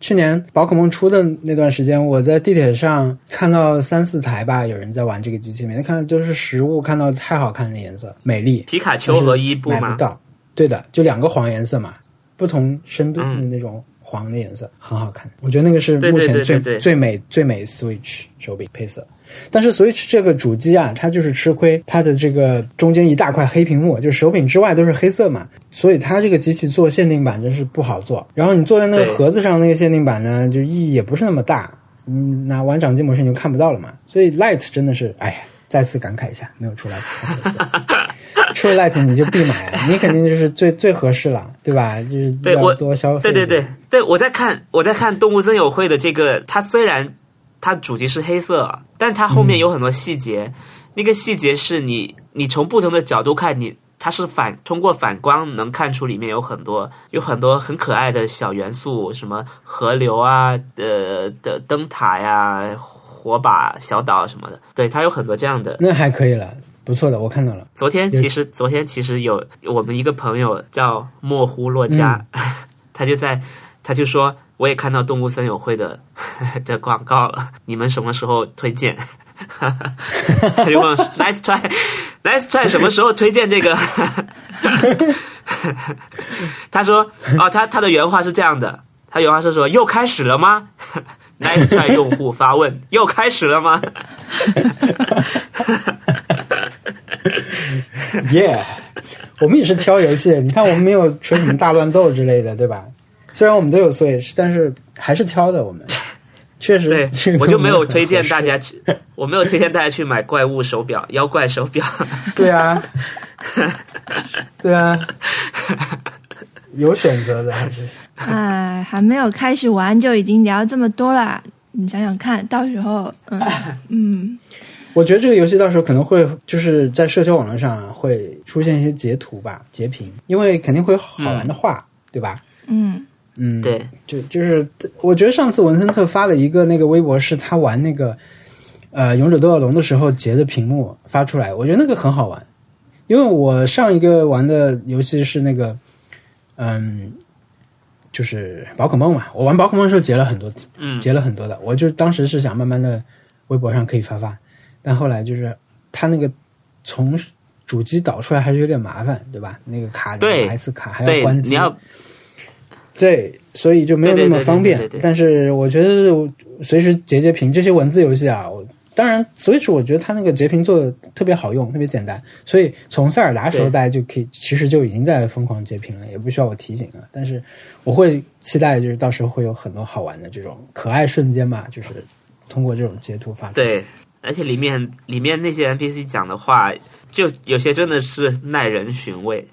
去年宝可梦出的那段时间，我在地铁上看到三四台吧，有人在玩这个机器，每天看都是实物，看到太好看的颜色，美丽。皮卡丘和伊布买不到，对的，就两个黄颜色嘛，不同深度的那种。黄的颜色很好看，我觉得那个是目前最最美最美 Switch 手柄配色。但是 Switch 这个主机啊，它就是吃亏，它的这个中间一大块黑屏幕，就是手柄之外都是黑色嘛，所以它这个机器做限定版真是不好做。然后你坐在那个盒子上那个限定版呢，就意义也不是那么大，嗯，拿玩掌机模式你就看不到了嘛。所以 Light 真的是，哎呀，再次感慨一下，没有出来。出了 Light 你就必买，你肯定就是最最合适了，对吧？就是对我多消费。对对对对，我在看我在看动物森友会的这个，它虽然它主题是黑色，但它后面有很多细节，那个细节是你你从不同的角度看，你它是反通过反光能看出里面有很多有很多很可爱的小元素，什么河流啊，呃的灯塔呀，火把小岛什么的，对，它有很多这样的。那还可以了。不错的，我看到了。昨天其实昨天其实有我们一个朋友叫莫呼洛加，他就在他就说我也看到动物森友会的 的广告了，你们什么时候推荐？他就问 Nice try，Nice try 什么时候推荐这个？他说哦，他他的原话是这样的，他原话是说又开始了吗？Nice try 用户发问：又开始了吗？耶，我们也是挑游戏。你看，我们没有吹什么大乱斗之类的，对吧？虽然我们都有 Switch，但是还是挑的。我们确实，对，我就没有推荐大家去，我没有推荐大家去买怪物手表、妖怪手表。对啊，对啊，有选择的还是。哎，还没有开始玩就已经聊这么多了，你想想看到时候，嗯嗯，我觉得这个游戏到时候可能会就是在社交网络上会出现一些截图吧，截屏，因为肯定会有好玩的话，对吧？嗯，嗯，，对，就就是我觉得上次文森特发了一个那个微博，是他玩那个呃勇者斗恶龙的时候截的屏幕发出来，我觉得那个很好玩，因为我上一个玩的游戏是那个嗯。就是宝可梦嘛，我玩宝可梦的时候截了很多，嗯，截了很多的。我就当时是想慢慢的微博上可以发发，但后来就是它那个从主机导出来还是有点麻烦，对吧？那个卡对拿一次卡还要，关机，你要对，所以就没有那么方便。但是我觉得随时截截屏这些文字游戏啊，我当然 Switch 我觉得它那个截屏做的特别好用，特别简单，所以从塞尔达时候大家就可以，其实就已经在疯狂截屏了，也不需要我提醒了。但是我会期待，就是到时候会有很多好玩的这种可爱瞬间嘛，就是通过这种截图发出来。对，而且里面里面那些 NPC 讲的话，就有些真的是耐人寻味，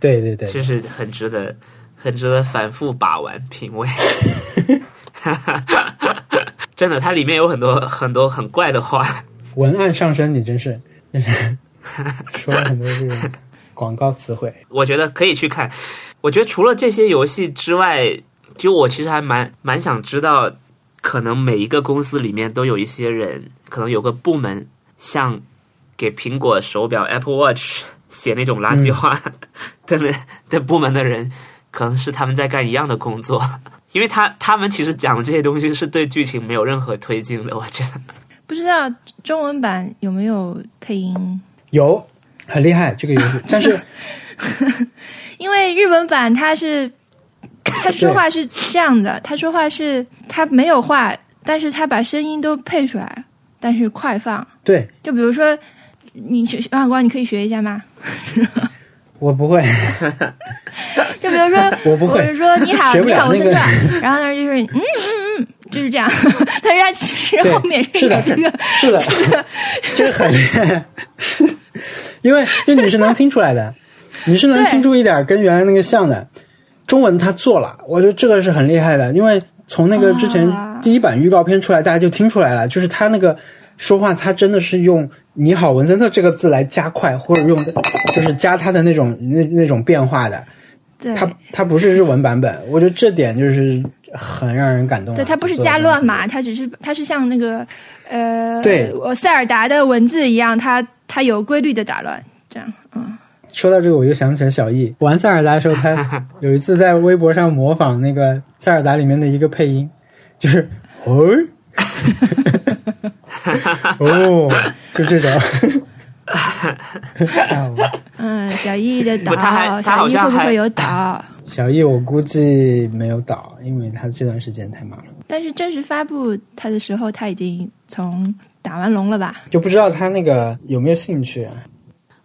对对对，就是很值得很值得反复把玩品味。真的，它里面有很多很多很怪的话。文案上升，你真是 说了很多这种广告词汇。我觉得可以去看。我觉得除了这些游戏之外，就我其实还蛮蛮想知道，可能每一个公司里面都有一些人，可能有个部门像给苹果手表 Apple Watch 写那种垃圾话的那、的部门的人，可能是他们在干一样的工作，因为他他们其实讲的这些东西是对剧情没有任何推进的。我觉得不知道中文版有没有配音？有很厉害这个游戏，但是 因为日文版它是他说话是这样的，他说话是他没有话，但是他把声音都配出来，但是快放。对就比如说，你学王小光，你可以学一下吗？我不会，就比如说，我不会我是说你好，你好，了那个文森特，然后呢就是嗯嗯嗯，就是这样。但是他其实后面是这个，是的，这个很厉害，因为这你是能听出来的，你是能听出一点跟原来那个像的。中文他做了，我觉得这个是很厉害的，因为从那个之前啊。第一版预告片出来，大家就听出来了，就是他那个说话，他真的是用“你好，文森特”这个字来加快，或者用就是加他的那种那那种变化的，对。他他不是日文版本，我觉得这点就是很让人感动啊。对，他不是加乱码，他只是他是像那个呃，对。我塞尔达的文字一样，他他有规律的打乱，这样，嗯，说到这个，我又想起了小易玩塞尔达的时候，他 有一次在微博上模仿那个塞尔达里面的一个配音，就是哦 哦，就这种。嗯，小易的岛小易会不会有岛？小易我估计没有倒，因为他这段时间太忙了，但是正式发布他的时候，他已经从打完龙了吧？就不知道他那个有没有兴趣、啊。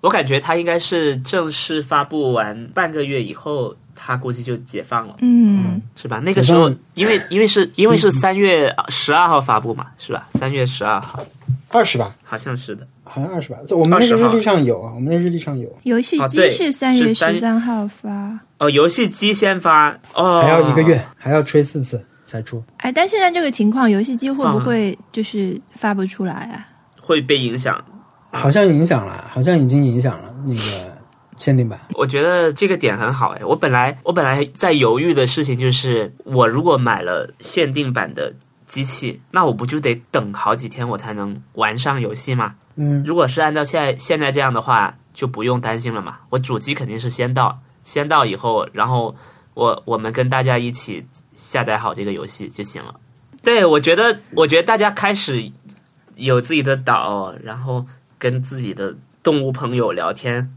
我感觉他应该是正式发布完半个月以后，他估计就解放了。嗯，是吧？那个时候，因为因为是因为是三月十二号发布嘛，是吧？三月十二号，二十吧，好像是的。好像二十吧，这我们那个日历上有啊，我们那日历上有，游戏机是三月十三号发。哦，游戏机先发哦，还要一个月，还要吹四次才出。哎，但现在这个情况，游戏机会啊不会就是发不出来啊？会被影响。好像影响了，好像已经影响了那个限定版。我觉得这个点很好哎，我本来我本来在犹豫的事情就是，我如果买了限定版的机器，那我不就得等好几天我才能玩上游戏吗？嗯，如果是按照现在现在这样的话，就不用担心了嘛。我主机肯定是先到，先到以后，然后我我们跟大家一起下载好这个游戏就行了。对，我觉得我觉得大家开始有自己的岛，然后跟自己的动物朋友聊天，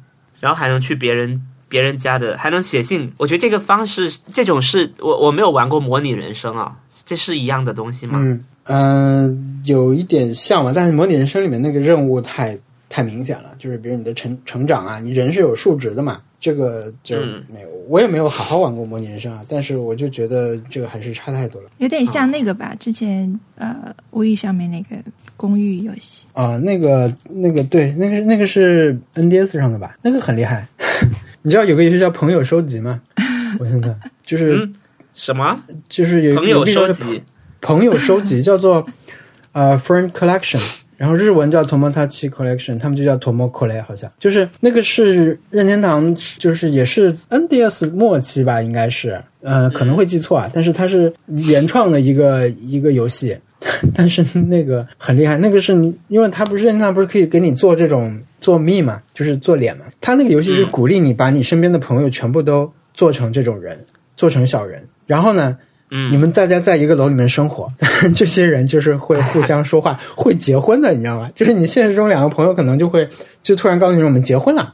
然后还能去别人别人家的，还能写信。我觉得这个方式，这种是我我没有玩过模拟人生啊，这是一样的东西吗？嗯嗯、呃有一点像吧，但是模拟人生里面那个任务太太明显了，就是比如你的成成长啊，你人是有数值的嘛，这个就嗯没有，我也没有好好玩过模拟人生啊，但是我就觉得这个还是差太多了有点像那个吧？之前呃，无意上面那个公寓游戏，啊、那个那个对，那个那个是 NDS 上的吧，那个很厉害。你知道有个游戏叫朋友收集吗？我现在就是、嗯什么就是有朋友收集？朋友收集，叫做呃 Friend Collection。然后日文叫 Tomodachi Collection，他们就叫 Tomokole，好像就是那个是任天堂，就是也是 NDS 末期吧，应该是，呃，可能会记错啊，但是它是原创的一个一个游戏，但是那个很厉害，那个是你，因为它不是任天堂不是可以给你做这种做密嘛，就是做脸嘛，它那个游戏是鼓励你把你身边的朋友全部都做成这种人，做成小人，然后呢。嗯，你们大家在一个楼里面生活，这些人就是会互相说话，会结婚的，你知道吗？就是你现实中两个朋友可能就会就突然告诉你我们结婚了，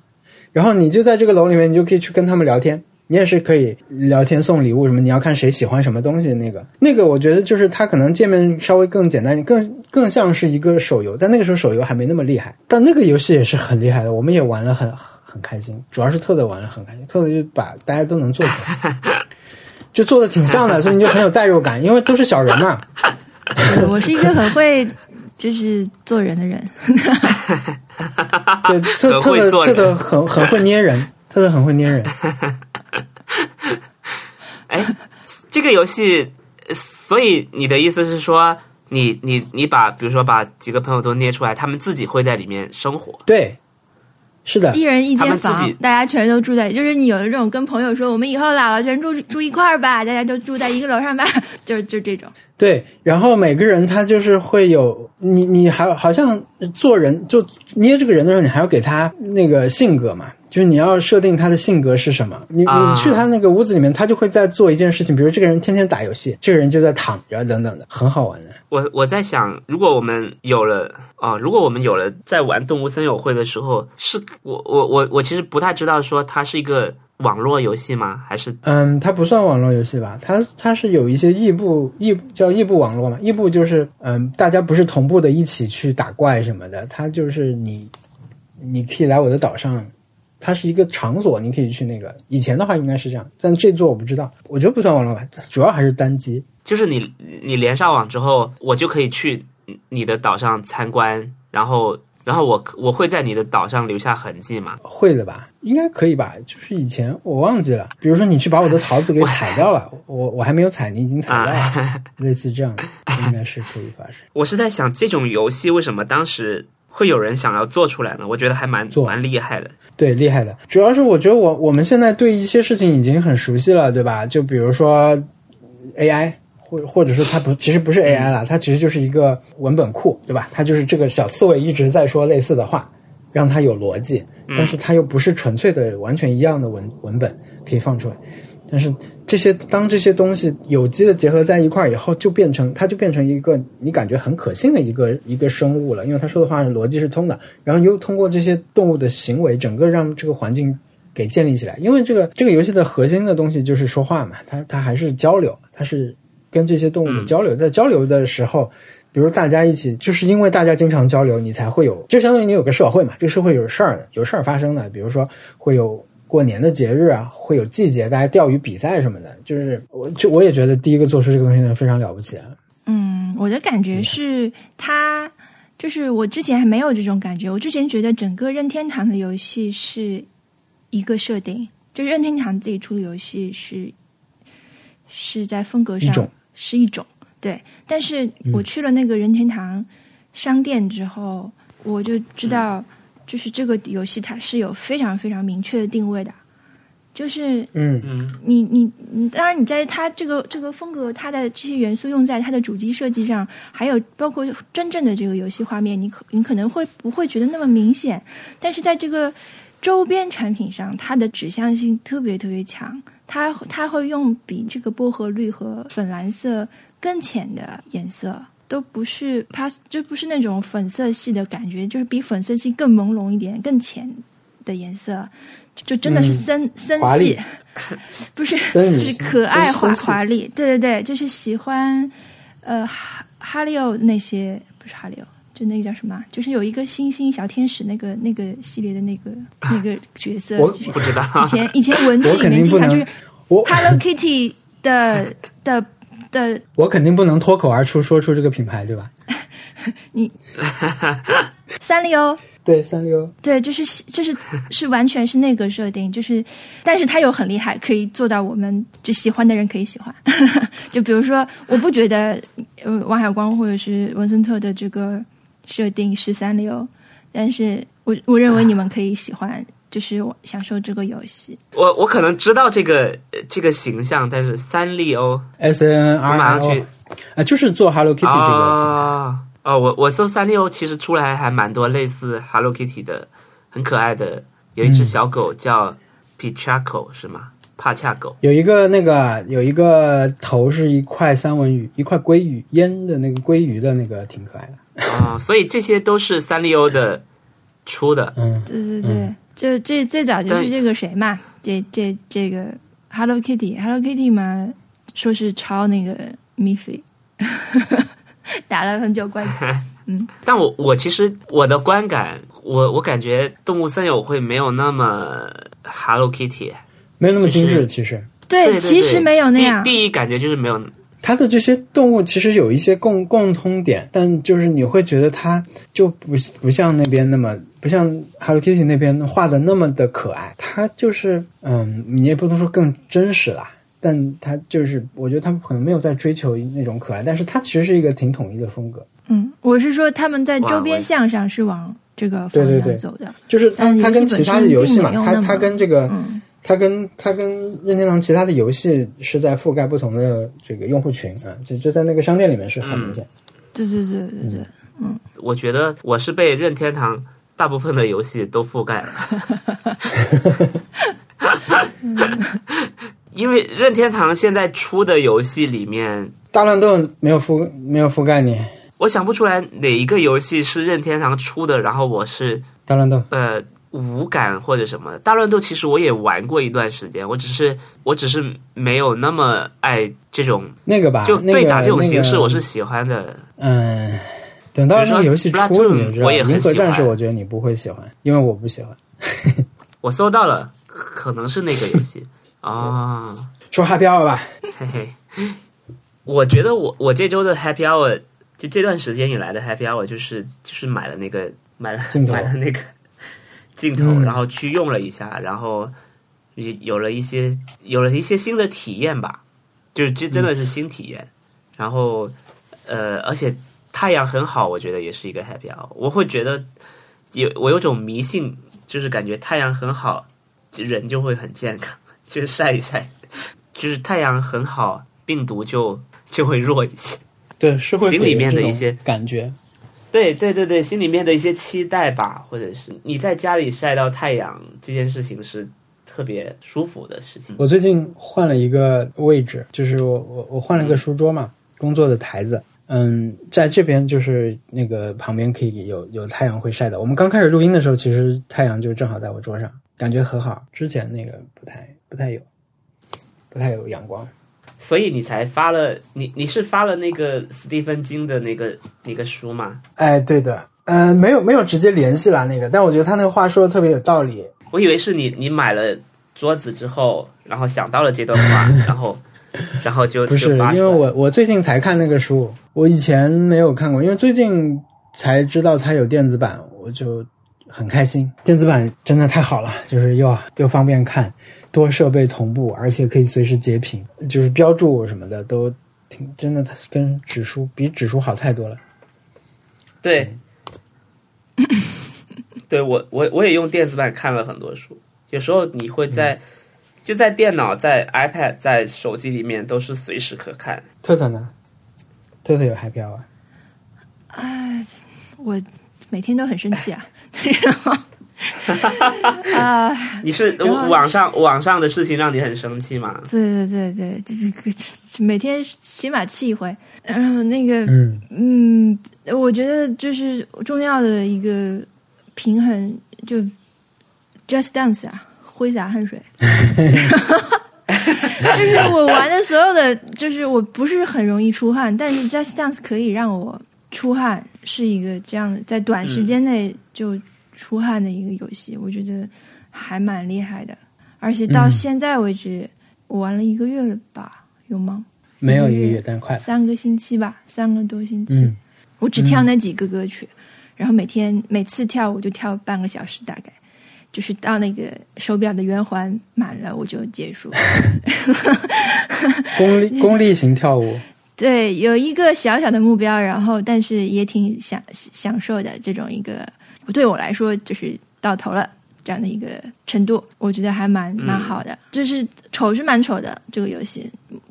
然后你就在这个楼里面，你就可以去跟他们聊天，你也是可以聊天送礼物什么，你要看谁喜欢什么东西。那个那个，我觉得就是它可能界面稍微更简单，更更像是一个手游，但那个时候手游还没那么厉害，但那个游戏也是很厉害的，我们也玩了很很开心，主要是特特玩了很开心，特特就把大家都能做出来。就做的挺像的，所以你就很有代入感，因为都是小人嘛。我是一个很会就是做人的人。对，特特的特的很很会捏人，特特很会捏人。哎，这个游戏，所以你的意思是说，你你你把比如说把几个朋友都捏出来，他们自己会在里面生活？对。是的，一人一间房，大家全都住在，就是你有这种跟朋友说，我们以后老了全住住一块儿吧，大家就住在一个楼上吧，就就这种。对，然后每个人他就是会有你，你还好像做人就捏这个人的时候，你还要给他那个性格嘛。就是你要设定他的性格是什么，你你去他那个屋子里面，他就会在做一件事情，比如这个人天天打游戏，这个人就在躺着等等的，很好玩的。我我在想，如果我们有了啊，如果我们有了在玩动物森友会的时候，是我我我我其实不太知道说它是一个网络游戏吗？还是嗯，它不算网络游戏吧？它它是有一些异步异叫异步网络嘛？异步就是嗯，大家不是同步的一起去打怪什么的，它就是你你可以来我的岛上。它是一个场所，你可以去那个。以前的话应该是这样，但这座我不知道。我觉得不算网络吧，主要还是单机。就是你你连上网之后，我就可以去你的岛上参观，然后然后我我会在你的岛上留下痕迹吗？会的吧，应该可以吧。就是以前我忘记了，比如说你去把我的桃子给踩掉了，我我还没有踩，你已经采掉了，类似这样的，应该是可以发生。我是在想，这种游戏为什么当时？会有人想要做出来呢？我觉得还蛮蛮厉害的。对，厉害的。主要是我觉得我我们现在对一些事情已经很熟悉了，对吧？就比如说 AI，或或者说它不，其实不是 AI 了，它其实就是一个文本库，对吧？它就是这个小刺猬一直在说类似的话，让它有逻辑，但是它又不是纯粹的完全一样的文文本可以放出来，但是。这些当这些东西有机的结合在一块儿以后，就变成它就变成一个你感觉很可信的一个一个生物了，因为他说的话逻辑是通的，然后又通过这些动物的行为，整个让这个环境给建立起来。因为这个这个游戏的核心的东西就是说话嘛，它它还是交流，它是跟这些动物的交流，在交流的时候，比如大家一起，就是因为大家经常交流，你才会有，就相当于你有个社会嘛，这个社会有事儿的，有事儿发生的，比如说会有。过年的节日啊，会有季节，大家钓鱼比赛什么的，就是我就我也觉得第一个做出这个东西的非常了不起。嗯，我的感觉是，他就是我之前还没有这种感觉。我之前觉得整个任天堂的游戏是一个设定，就是任天堂自己出的游戏是是在风格上是一种对。但是我去了那个任天堂商店之后，我就知道。就是这个游戏，它是有非常非常明确的定位的，就是嗯嗯，你你你，当然你在它这个这个风格，它的这些元素用在它的主机设计上，还有包括真正的这个游戏画面，你可你可能会不会觉得那么明显？但是在这个周边产品上，它的指向性特别特别强，它它会用比这个薄荷绿和粉蓝色更浅的颜色。都不是 pass，就不是那种粉色系的感觉，就是比粉色系更朦胧一点、更浅的颜色，就真的是森森系，不是就是可爱华华丽。对对对，就是喜欢呃哈哈利欧那些，不是哈利欧，就那个叫什么？就是有一个星星小天使那个那个系列的那个那个角色，我不知道。以前以前文 字里面经常就是 Hello Kitty 的的。的，我肯定不能脱口而出说出这个品牌，对吧？你 三丽鸥，对三丽鸥，对，就是就是是完全是那个设定，就是，但是它又很厉害，可以做到我们就喜欢的人可以喜欢。就比如说，我不觉得呃王海光或者是文森特的这个设定是三丽鸥，但是我我认为你们可以喜欢，就是我享受这个游戏。我我可能知道这个呃这个形象，但是三丽鸥，S N 我 R 马上去啊，就是做 Hello Kitty 这个。哦哦，我我搜三丽鸥，其实出来还蛮多类似 Hello Kitty 的，很可爱的，有一只小狗叫 Pichaco 是吗？帕恰狗。有一个那个有一个头是一块三文鱼，一块鲑鱼腌的那个鲑鱼的那个挺可爱的。啊、所以这些都是三丽鸥的出的。嗯，对对对，就这最早就是这个谁嘛，这这这个 Hello Kitty，Hello Kitty 嘛，说是抄那个 Miffy，打了很久官司。但我我其实我的观感，我我感觉动物森友会没有那么 Hello Kitty。没有那么精致。其实对对其实没有那样。第第一感觉就是没有，它的这些动物其实有一些共共通点，但就是你会觉得它就不不像那边那么不像 Hello Kitty 那边画的那么的可爱，它就是嗯，你也不能说更真实啦。但它就是，我觉得他们可能没有在追求那种可爱，但是它其实是一个挺统一的风格。嗯，我是说他们在周边我项上是往这个方对对对向走的。就是它跟其他的游戏嘛，它它跟这个嗯它跟它跟任天堂其他的游戏是在覆盖不同的这个用户群啊，就就在那个商店里面是很明显。对对对对对，嗯我觉得我是被任天堂大部分的游戏都覆盖了。因为任天堂现在出的游戏里面，大乱斗没有覆没有覆盖你，我想不出来哪一个游戏是任天堂出的，然后我是大乱斗呃无感或者什么的。大乱斗其实我也玩过一段时间，我只是我只是没有那么爱这种，那个吧，就对打这种形式我是喜欢的。嗯，等到那个游戏出，比如说你就知道。Splatoon 我也很银河战士，我觉得你不会喜欢，因为我不喜欢。我搜到了，可能是那个游戏啊。说 Happy Hour 吧，嘿嘿，我觉得我我这周的 Happy Hour 就这段时间以来的 Happy Hour 就是就是买了那个买了镜头买了那个 镜头，嗯然后去用了一下，然后有有了一些有了一些新的体验吧，就是这真的是新体验。然后呃，而且太阳很好，我觉得也是一个 Happy Hour。我会觉得有我有种迷信，就是感觉太阳很好，人就会很健康，就是晒一晒。就是太阳很好，病毒就就会弱一些。对，是会心里面的一些感觉。对对对对，心里面的一些期待吧，或者是你在家里晒到太阳这件事情是特别舒服的事情。我最近换了一个位置，就是我我我换了一个书桌嘛，工作的台子。嗯，在这边就是那个旁边可以有有太阳会晒到。我们刚开始录音的时候，其实太阳就正好在我桌上，感觉很好。之前那个不太不太有，不太有阳光。所以你才发了，你你是发了那个斯蒂芬金的那个那个书吗？哎，对的，呃，没有没有直接联系啦那个，但我觉得他那个话说的特别有道理。我以为是你你买了桌子之后，然后想到了这段话，然后 然后就不是，因为我我最近才看那个书，我以前没有看过，因为最近才知道它有电子版，我就很开心。电子版真的太好了，就是又又方便看，多设备同步，而且可以随时截屏，就是标注什么的都挺真的，它跟纸书比纸书好太多了。对，对我我 我也用电子版看了很多书，有时候你会在、嗯就在电脑、在 iPad、在手机里面都是随时可看。特特呢？特特有 Happy Hour，我每天都很生气啊，然后 啊，你是网上网上的事情让你很生气吗？对对对对，就是个每天起码气一回，然后那个嗯，嗯，我觉得就是重要的一个平衡，就 just dance 啊，挥洒汗水。就是我玩的所有的，就是我不是很容易出汗，但是 just dance 可以让我出汗，是一个这样的，在短时间内就出汗的一个游戏，我觉得还蛮厉害的。而且到嗯现在为止，我玩了一个月了吧？有吗？没有一个月，但快。三个星期吧，三个多星期。嗯，我只跳那几个歌曲，然后每天每次跳我就跳半个小时，大概就是到那个手表的圆环满了我就结束。功利功利型跳舞，对，有一个小小的目标，然后但是也挺享享受的这种一个，对我来说就是到头了这样的一个程度，我觉得还蛮蛮好的。就是丑是蛮丑的这个游戏，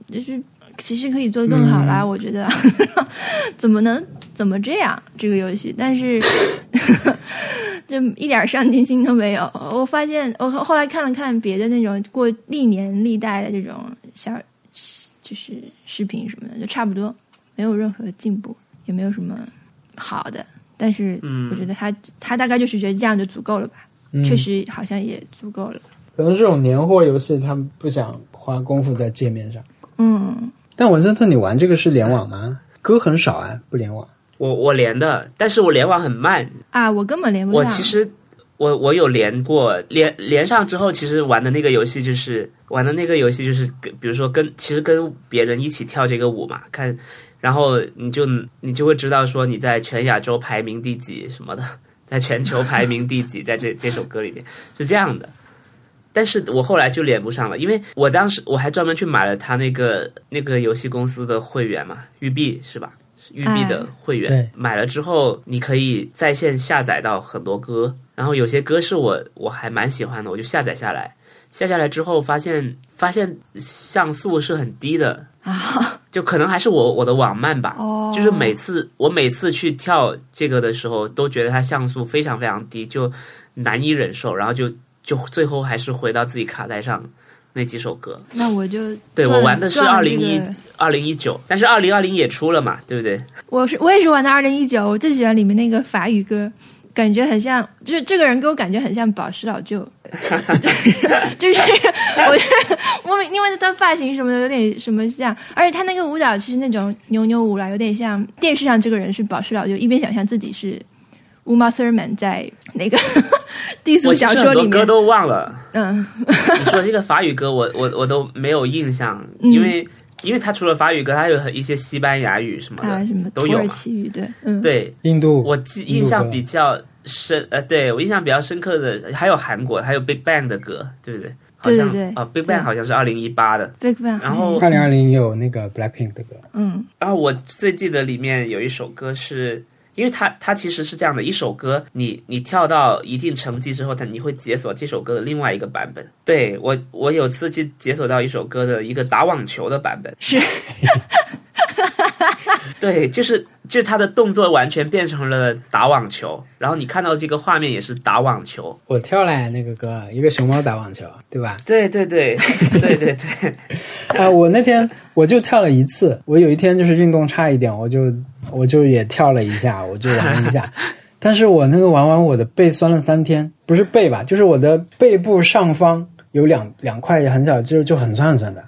就是其实可以做的更好啦，我觉得。怎么能怎么这样这个游戏，但是就一点上进心都没有。我发现我后来看了看别的那种过历年历代的这种小。就是视频什么的，就差不多，没有任何进步，也没有什么好的。但是，我觉得他他大概就是觉得这样就足够了吧？确实，好像也足够了。可能这种年货游戏，他们不想花功夫在界面上。嗯。但文森特，你玩这个是联网吗？歌很少啊，不联网。我我连的，但是我连网很慢啊，我根本连不上。我其实。我我有连过，连连上之后，其实玩的那个游戏就是玩的那个游戏就是跟，比如说跟其实跟别人一起跳这个舞嘛，看，然后你就你就会知道说你在全亚洲排名第几什么的，在全球排名第几，在这这首歌里面是这样的。但是我后来就连不上了，因为我当时我还专门去买了他那个那个游戏公司的会员嘛，育碧是吧？育碧的会员买了之后，你可以在线下载到很多歌。然后有些歌是我我还蛮喜欢的，我就下载下来。下下来之后发现发现像素是很低的啊，就可能还是我我的网慢吧。哦，就是每次我每次去跳这个的时候，都觉得它像素非常非常低，就难以忍受。然后就就最后还是回到自己卡带上那几首歌。那我就对我玩的是二零一二零一九，但是二零二零也出了嘛，对不对？我是我也是玩的二零一九，我最喜欢里面那个法语歌。感觉很像，就是这个人给我感觉很像宝石老舅，就是我我因为他发型什么的有点什么像，而且他那个舞蹈其实那种扭扭舞啦，有点像电视上这个人是宝石老舅，一边想象自己是 Uma Thurman 在那个 低俗小说里面，歌都忘了。嗯，你说这个法语歌，我我我都没有印象，因为。因为他除了法语歌，还有一些西班牙语什么的，什么都有。土耳其语对，嗯，对，印度。我记印象比较深，呃，对我印象比较深刻的还有韩国，还有 Big Bang 的歌，对不对？对对对。啊，Big Bang 好像是二零一八的。Big Bang。然后二零二零有那个 Blackpink 的歌。嗯。然后我最记得里面有一首歌是。因为它它其实是这样的一首歌，你你跳到一定成绩之后，它你会解锁这首歌的另外一个版本。对我我有次去解锁到一首歌的一个打网球的版本，是，对，就是就是他的动作完全变成了打网球，然后你看到这个画面也是打网球。我跳了那个歌，一个熊猫打网球，对吧？对对对对对对。啊，我那天我就跳了一次，我有一天就是运动差一点，我就。我就也跳了一下，我就玩了一下，但是我那个玩完，我的背酸了三天，不是背吧，就是我的背部上方有两两块很小的肌肉就很酸很酸的，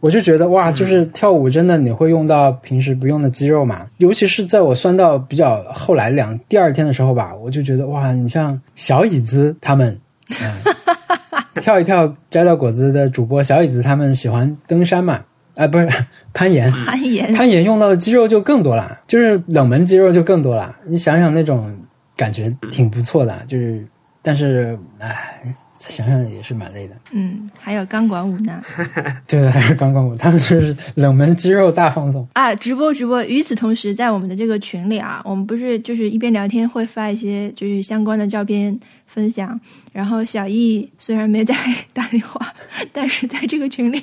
我就觉得哇，就是跳舞真的你会用到平时不用的肌肉嘛，尤其是在我酸到比较后来两第二天的时候吧，我就觉得哇，你像小椅子他们，跳一跳摘到果子的主播小椅子他们喜欢登山嘛。啊，不是攀岩，攀岩，攀岩用到的肌肉就更多了，就是冷门肌肉就更多了。你想想那种感觉挺不错的，就是，但是，哎，想想也是蛮累的。嗯，还有钢管舞呢。对，还是钢管舞，他们就是冷门肌肉大放送啊！直播直播。与此同时，在我们的这个群里啊，我们不是就是一边聊天会发一些就是相关的照片。分享，然后小易虽然没在 打电话，但是在这个群里，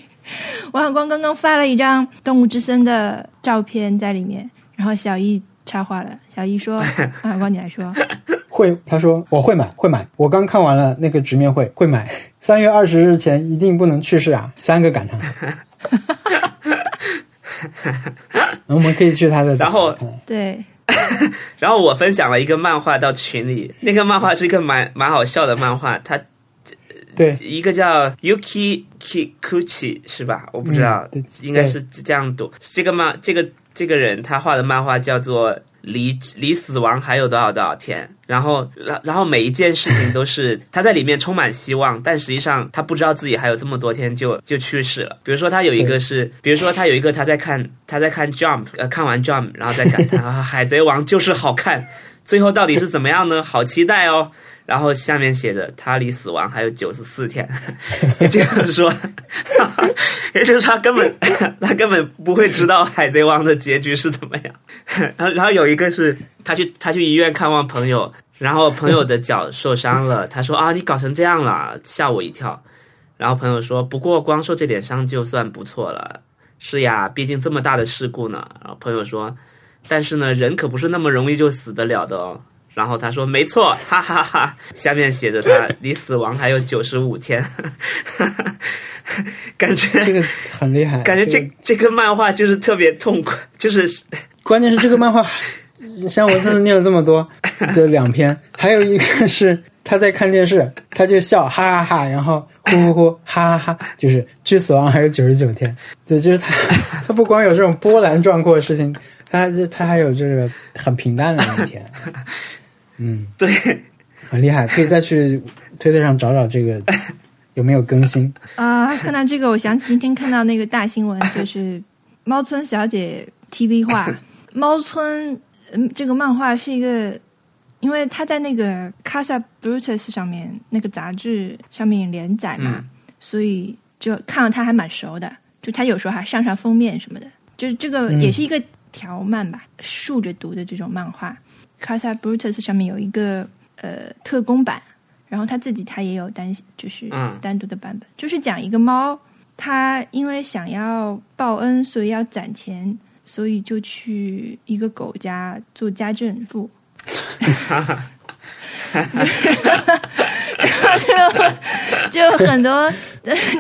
王小光刚刚发了一张《动物之森》的照片在里面，然后小易插话了，小易说：“王小光，你来说。”会，他说我会买，会买。我刚看完了那个直面会，会买。三月二十日前一定不能去世啊！三个感叹。我们可以去他的，然后对。然后我分享了一个漫画到群里，那个漫画是一个蛮蛮好笑的漫画，它对一个叫 Yuki Kikuchi 是吧？我不知道，应该是这样读。这个漫这个这个人他画的漫画叫做。离离死亡还有多少多少天？然后，然然后每一件事情都是他在里面充满希望，但实际上他不知道自己还有这么多天就就去世了。比如说他有一个是，比如说他有一个他在看他在看 Jump，呃，看完 Jump，然后再感叹 啊，海贼王就是好看，最后到底是怎么样呢？好期待哦。然后下面写着他离死亡还有九十四天，也就是说，也就是说他根本 他根本不会知道海贼王的结局是怎么样。然后然后有一个是他去他去医院看望朋友，然后朋友的脚受伤了，他说啊你搞成这样了，吓我一跳。然后朋友说不过光受这点伤就算不错了。是呀，毕竟这么大的事故呢。然后朋友说，但是呢，人可不是那么容易就死得了的哦。然后他说，没错，哈哈哈。下面写着他 离死亡还有九十五天，感觉这个很厉害，感觉这个这个漫画就是特别痛苦，就是关键是这个漫画，像我这次念了这么多，这两篇，还有一个是他在看电视，他就笑哈哈哈，然后呼呼呼哈哈哈，就是距死亡还有九十九天，对，就是他他不光有这种波澜壮阔的事情，他就他还有这个很平淡的那一天，嗯，对，很厉害，可以再去推特上找找这个 有没有更新。啊、看到这个，我想起今天看到那个大新闻，就是猫村小姐 TV 化。猫村，嗯，这个漫画是一个，因为他在那个 Casa Brutus 上面那个杂志上面连载嘛，嗯所以就看到他还蛮熟的。就他有时候还上上封面什么的，就是这个嗯也是一个条漫吧，竖着读的这种漫画。Casa Brutus 上面有一个呃特工版，然后他自己他也有单就是嗯单独的版本，就是讲一个猫，它因为想要报恩，所以要攒钱，所以就去一个狗家做家政妇。然 后 就 就很多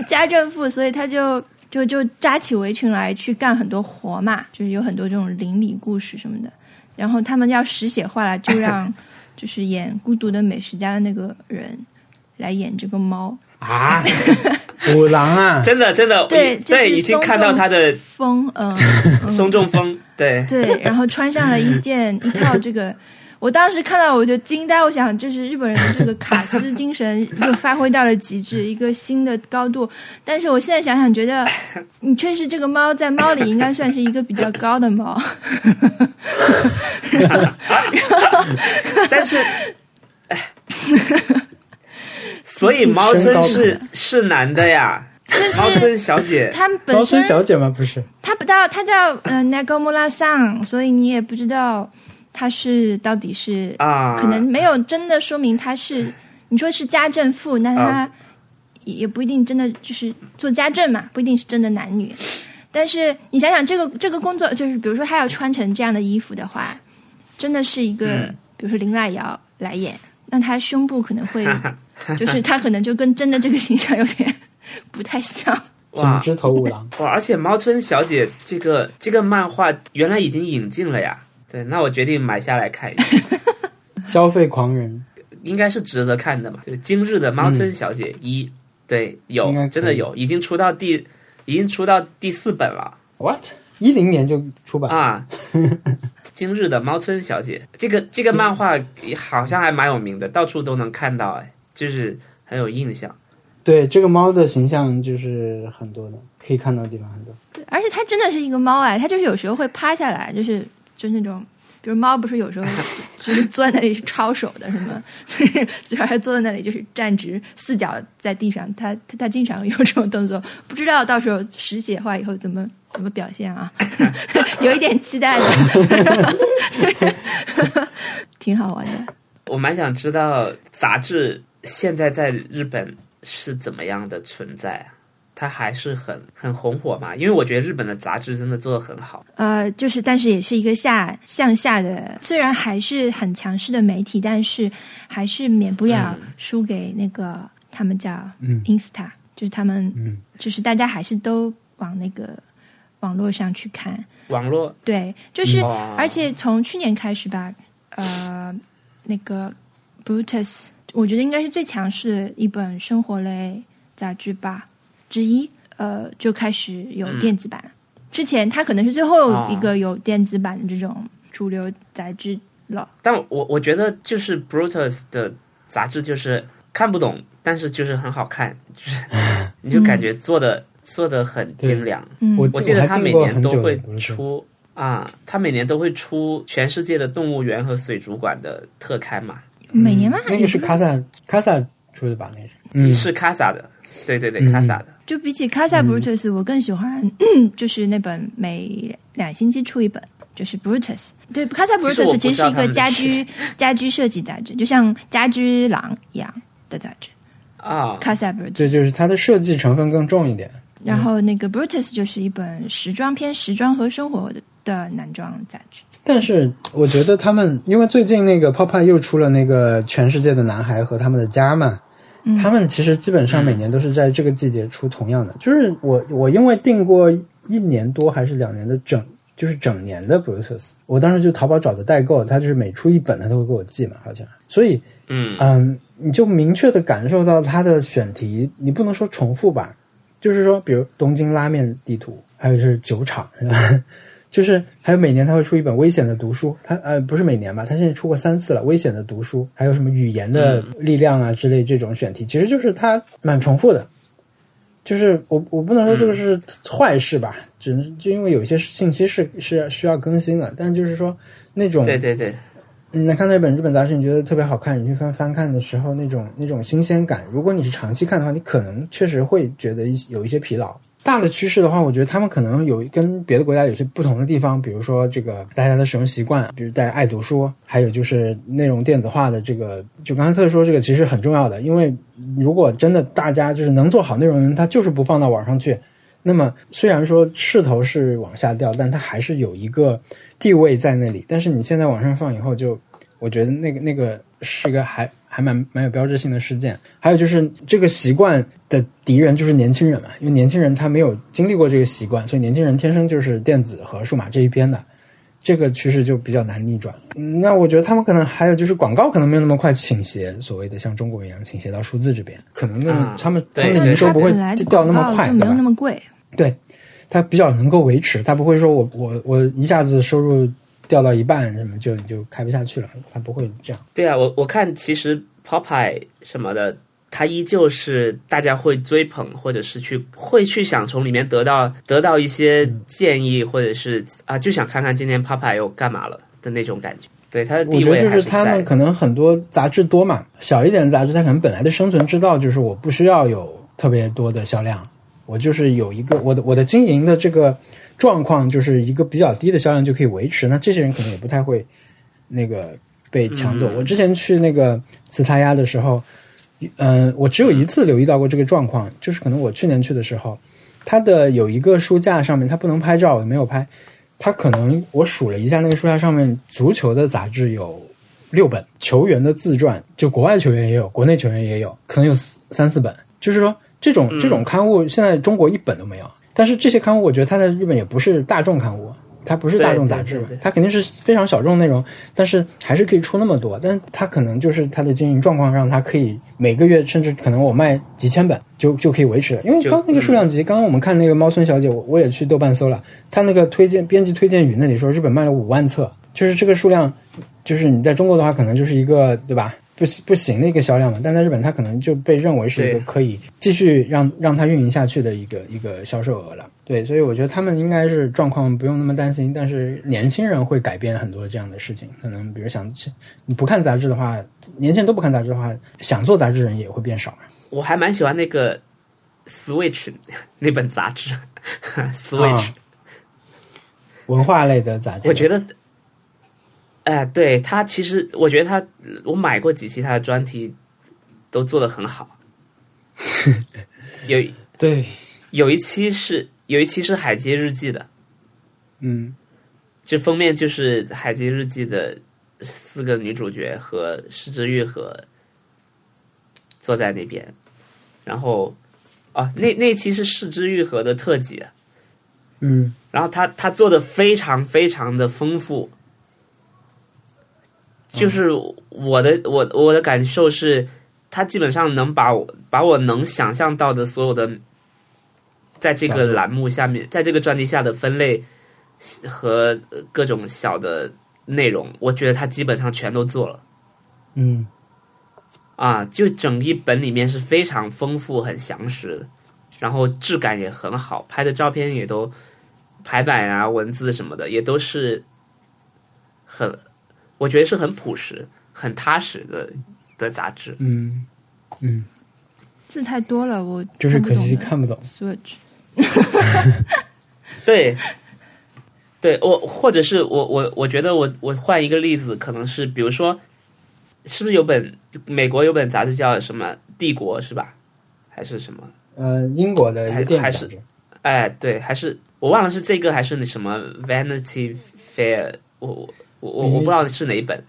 家政妇，所以他就就就扎起围裙来去干很多活嘛，就是有很多这种邻里故事什么的。然后他们要实写化了，就 让就是演《孤独的美食家》的那个人来演这个猫。啊，五郎啊，真的真的，对就是对，已经看到他的风，嗯，嗯松中风，对，对，然后穿上了一件一套这个，我当时看到我就惊呆，我想这是日本人的这个卡斯精神又发挥到了极致，一个新的高度。但是我现在想想，觉得 你确实这个猫在猫里应该算是一个比较高的猫。但是，哎，所以猫村是是男的呀，猫就是村小姐，它高本身村小姐吗？不是，他不叫他叫呃 Nagamura 桑，所以你也不知道它是到底是啊，可能没有真的说明他是，你说是家政妇，那他啊也也不一定真的就是做家政嘛，不一定是真的男女。但是你想想，这个这个工作，就是比如说他要穿成这样的衣服的话，真的是一个，嗯比如说林濑瑶来演，那他胸部可能会，就是他可能就跟真的这个形象有点不太像。锦哇之头五郎，哇！而且猫村小姐这个这个漫画原来已经引进了呀，对，那我决定买下来看一下，消费狂人，应该是值得看的嘛。就今日的猫村小姐一，对，有应该真的有，已经出到第已经出到第四本了。what？一零年就出版，啊，今日的猫村小姐，这个这个漫画好像还蛮有名的，到处都能看到，哎，就是很有印象。对这个猫的形象就是很多的，可以看到的地方很多。对而且它真的是一个猫哎，它就是有时候会趴下来，就是就那种，比如猫不是有时候 就是坐在那里抄手的，什么，就是还坐在那里就是站直，四脚在地上，它它它经常有这种动作，不知道到时候实写化以后怎么怎么表现啊，有一点期待的，挺好玩的。我蛮想知道杂志现在在日本是怎么样的存在啊？它还是很很红火嘛？因为我觉得日本的杂志真的做的很好。呃，就是，但是也是一个下向下的，虽然还是很强势的媒体，但是还是免不了输给那个、他们叫嗯。Insta，就是他们嗯，就是大家还是都往那个网络上去看，网络？对，就是、哦而且从去年开始吧，呃，那个 Brutus，我觉得应该是最强势的一本生活类杂志吧之一，呃，就开始有嗯电子版。之前它可能是最后一个有电子版的这种主流杂志了。但我我觉得就是 Brutus 的杂志就是看不懂，但是就是很好看，就是 你就感觉做的、做的很精良。嗯，我我记得他每年都会出啊，他每年都会出全世界的动物园和水族馆的特刊嘛。每年吗？那个是卡萨卡萨出的吧？那是，嗯，是卡萨的，对对对，嗯卡萨的。就比起《卡萨 Brutus》，我更喜欢 就是那本每两星期出一本，就是《Brutus》。对，《卡萨其实我 Brutus 其实是一个家居 家居设计杂志，就像家居郎一样的杂志。啊，《卡萨 Brutus》这就是它的设计成分更重一点。然后那个《Brutus》就是一本时装偏时装和生活的的男装杂志。但是我觉得他们，因为最近那个 Pop Eye 又出了那个全世界的男孩和他们的家嘛，他们其实基本上每年都是在这个季节出同样的。就是我我因为订过一年多还是两年的整，就是整年的 Brutus，我当时就淘宝找的代购，他就是每出一本他都会给我寄嘛，好像。所以嗯嗯，你就明确的感受到他的选题，你不能说重复吧，就是说，比如东京拉面地图，还有就是酒厂，是吧？就是还有每年他会出一本危险的读书，他呃不是每年吧，他现在出过三次了。危险的读书，还有什么语言的力量啊之类这种选题，其实就是它蛮重复的。就是我我不能说这个是坏事吧，只能就因为有一些信息是是需要更新的，但就是说那种对对对，你来看那本日本杂志，你觉得特别好看，你去翻翻看的时候，那种那种新鲜感，如果你是长期看的话，你可能确实会觉得一有一些疲劳。大的趋势的话，我觉得他们可能有跟别的国家有些不同的地方，比如说这个大家的使用习惯，比如大家爱读书，还有就是内容电子化的这个，就刚才特说这个其实很重要的，因为如果真的大家就是能做好内容，他就是不放到网上去，那么虽然说势头是往下掉，但它还是有一个地位在那里。但是你现在往上放以后就，我觉得那个那个是一个还还蛮蛮有标志性的事件。还有就是这个习惯的敌人就是年轻人嘛，因为年轻人他没有经历过这个习惯，所以年轻人天生就是电子和数码这一边的。这个趋势就比较难逆转。嗯那我觉得他们可能还有就是广告可能没有那么快倾斜，所谓的像中国一样倾斜到数字这边，可能他们、对他们的营收不会本来掉那么快，没？有那么贵。对，它比较能够维持，它不会说我我我一下子收入掉到一半，什么就就开不下去了，它不会这样。对啊，我我看其实 Popeye 什么的，它依旧是大家会追捧，或者是去会去想从里面得到得到一些建议，或者是啊就想看看今天 Popeye 又干嘛了的那种感觉。对他的我觉得就地位还是他们可能很多杂志多嘛，小一点的杂志它可能本来的生存之道就是我不需要有特别多的销量，我就是有一个我的我的经营的这个状况就是一个比较低的销量就可以维持，那这些人可能也不太会那个被抢走。嗯我之前去那个茨塔亚的时候，嗯、我只有一次留意到过这个状况，就是可能我去年去的时候，它的有一个书架上面它不能拍照，我没有拍。它可能我数了一下，那个书架上面足球的杂志有六本，球员的自传，就国外球员也有，国内球员也有，可能有三四本。就是说，这种这种刊物现在中国一本都没有。但是这些刊物，我觉得它在日本也不是大众刊物，它不是大众杂志对对对，它肯定是非常小众内容，但是还是可以出那么多。但它可能就是它的经营状况让它可以每个月甚至可能我卖几千本就就可以维持了。因为刚那个数量级，刚刚我们看那个猫村小姐，我我也去豆瓣搜了，它那个推荐编辑推荐语那里说日本卖了五万册，就是这个数量，就是你在中国的话可能就是一个对吧？不不行的一个销量嘛，但在日本它可能就被认为是一个可以继续让让它运营下去的一个一个销售额了。对，所以我觉得他们应该是状况不用那么担心，但是年轻人会改变很多这样的事情。可能比如想你不看杂志的话，年轻人都不看杂志的话，想做杂志人也会变少。我还蛮喜欢那个 Switch 那本杂志，Switch，、啊文化类的杂志，我觉得，哎、对他其实我觉得他，我买过几期他的专题，都做的很好。有对，有一期是有一期是《海街日记》的，嗯。这封面就是《海街日记》的四个女主角和石之玉和坐在那边，然后啊，那那期是石之玉和的特辑，嗯。然后他他做的非常非常的丰富，就是我的我我的感受是，他基本上能把我把我能想象到的所有的，在这个栏目下面，在这个专题下的分类和呃各种小的内容，我觉得他基本上全都做了嗯啊，就整一本里面是非常丰富、很详实的，然后质感也很好，拍的照片也都排版啊、文字什么的也都是很，我觉得是很朴实、很踏实的的杂志。嗯嗯，字太多了，我就是可惜看看不懂。Switch。对，对我或者是我我我觉得我我换一个例子，可能是比如说，是不是有本美国有本杂志叫什么《帝国》是吧？还是什么？呃，英国的一个电影还是哎，对，还是我忘了是这个还是那什么《Vanity Fair》，我我我我我不知道是哪一本，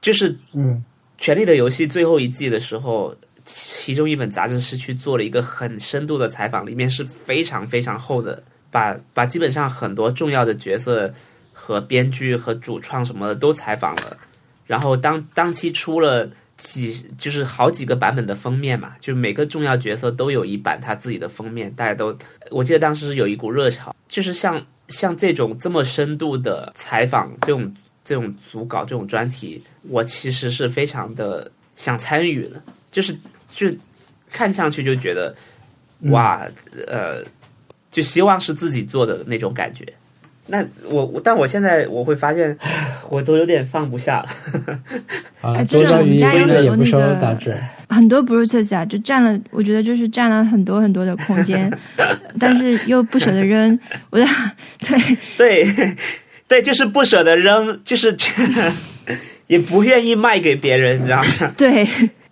就是《嗯权力的游戏》最后一季的时候，其中一本杂志是去做了一个很深度的采访，里面是非常非常厚的，把把基本上很多重要的角色和编剧和主创什么的都采访了，然后当当期出了。几就是好几个版本的封面嘛，就每个重要角色都有一版他自己的封面，大家都我记得当时是有一股热潮，就是像像这种这么深度的采访，这种这种组稿这种专题，我其实是非常的想参与的，就是就看上去就觉得哇，呃，就希望是自己做的那种感觉。那我我但我现在我会发现，我都有点放不下了。啊，哎真的周章鱼我们家有很多那个。很多 Brutus 啊，就占了，我觉得就是占了很多很多的空间，但是又不舍得扔。我的对，对，对，就是不舍得扔，就是 也不愿意卖给别人，你知道吗？对，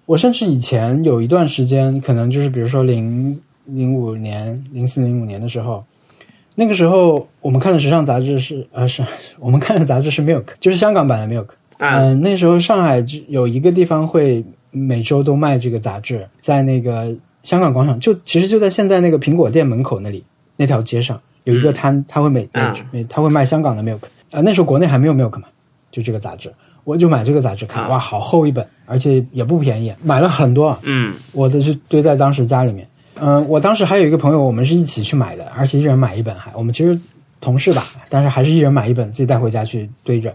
我甚至以前有一段时间，可能就是比如说零零五年、零四零五年的时候，那个时候我们看的时尚杂志是呃是 我们看的杂志是 Milk，就是香港版的 Milk。啊、嗯、那时候上海就有一个地方会每周都卖这个杂志，在那个香港广场，就其实就在现在那个苹果店门口那里那条街上有一个摊，他会每啊每他会卖香港的 Milk。呃，那时候国内还没有 Milk 嘛，就这个杂志，我就买这个杂志看，啊哇，好厚一本，而且也不便宜，买了很多，嗯我的是堆在当时家里面。嗯、我当时还有一个朋友，我们是一起去买的，而且一人买一本，还我们其实同事吧，但是还是一人买一本，自己带回家去堆着。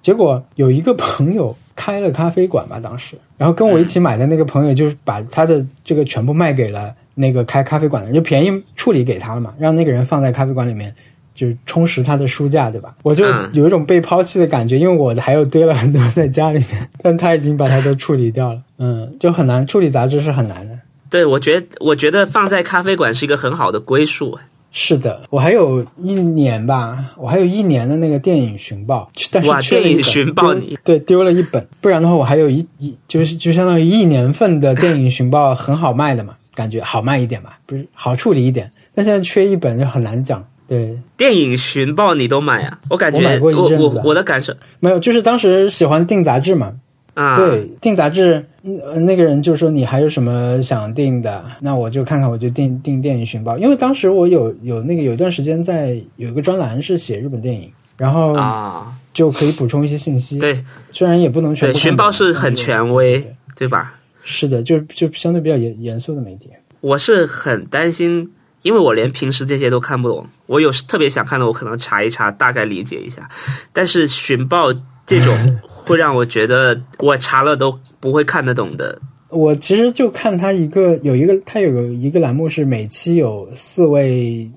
结果有一个朋友开了咖啡馆吧，当时，然后跟我一起买的那个朋友就是把他的这个全部卖给了那个开咖啡馆的人，就便宜处理给他了嘛，让那个人放在咖啡馆里面，就是充实他的书架，对吧？我就嗯有一种被抛弃的感觉，因为我的还有堆了很多在家里面，但他已经把它都处理掉了，嗯，就很难处理杂志是很难的。对，我觉得我觉得放在咖啡馆是一个很好的归宿。是的，我还有一年吧，我还有一年的那个电影寻报，但是哇缺电影寻报你对丢了一本，不然的话我还有一一就是就相当于一年份的电影寻报很好卖的嘛，感觉好卖一点吧，不是好处理一点，但现在缺一本就很难讲。对，电影寻报你都买啊？我感觉我我我我的感受没有，就是当时喜欢订杂志嘛，啊，对，订杂志，嗯呃那个人就说你还有什么想订的，那我就看看，我就订订电影寻报，因为当时我有有那个有一段时间在有一个专栏是写日本电影，然后啊，就可以补充一些信息。对虽然也不能全。寻报是很权威对，对吧？是的，就就相对比较严严肃的媒体。我是很担心，因为我连平时这些都看不懂。我有时特别想看的，我可能查一查，大概理解一下。但是寻报这种 会让我觉得我查了都不会看得懂的。我其实就看他一个有一个他有一个栏目是每期有四位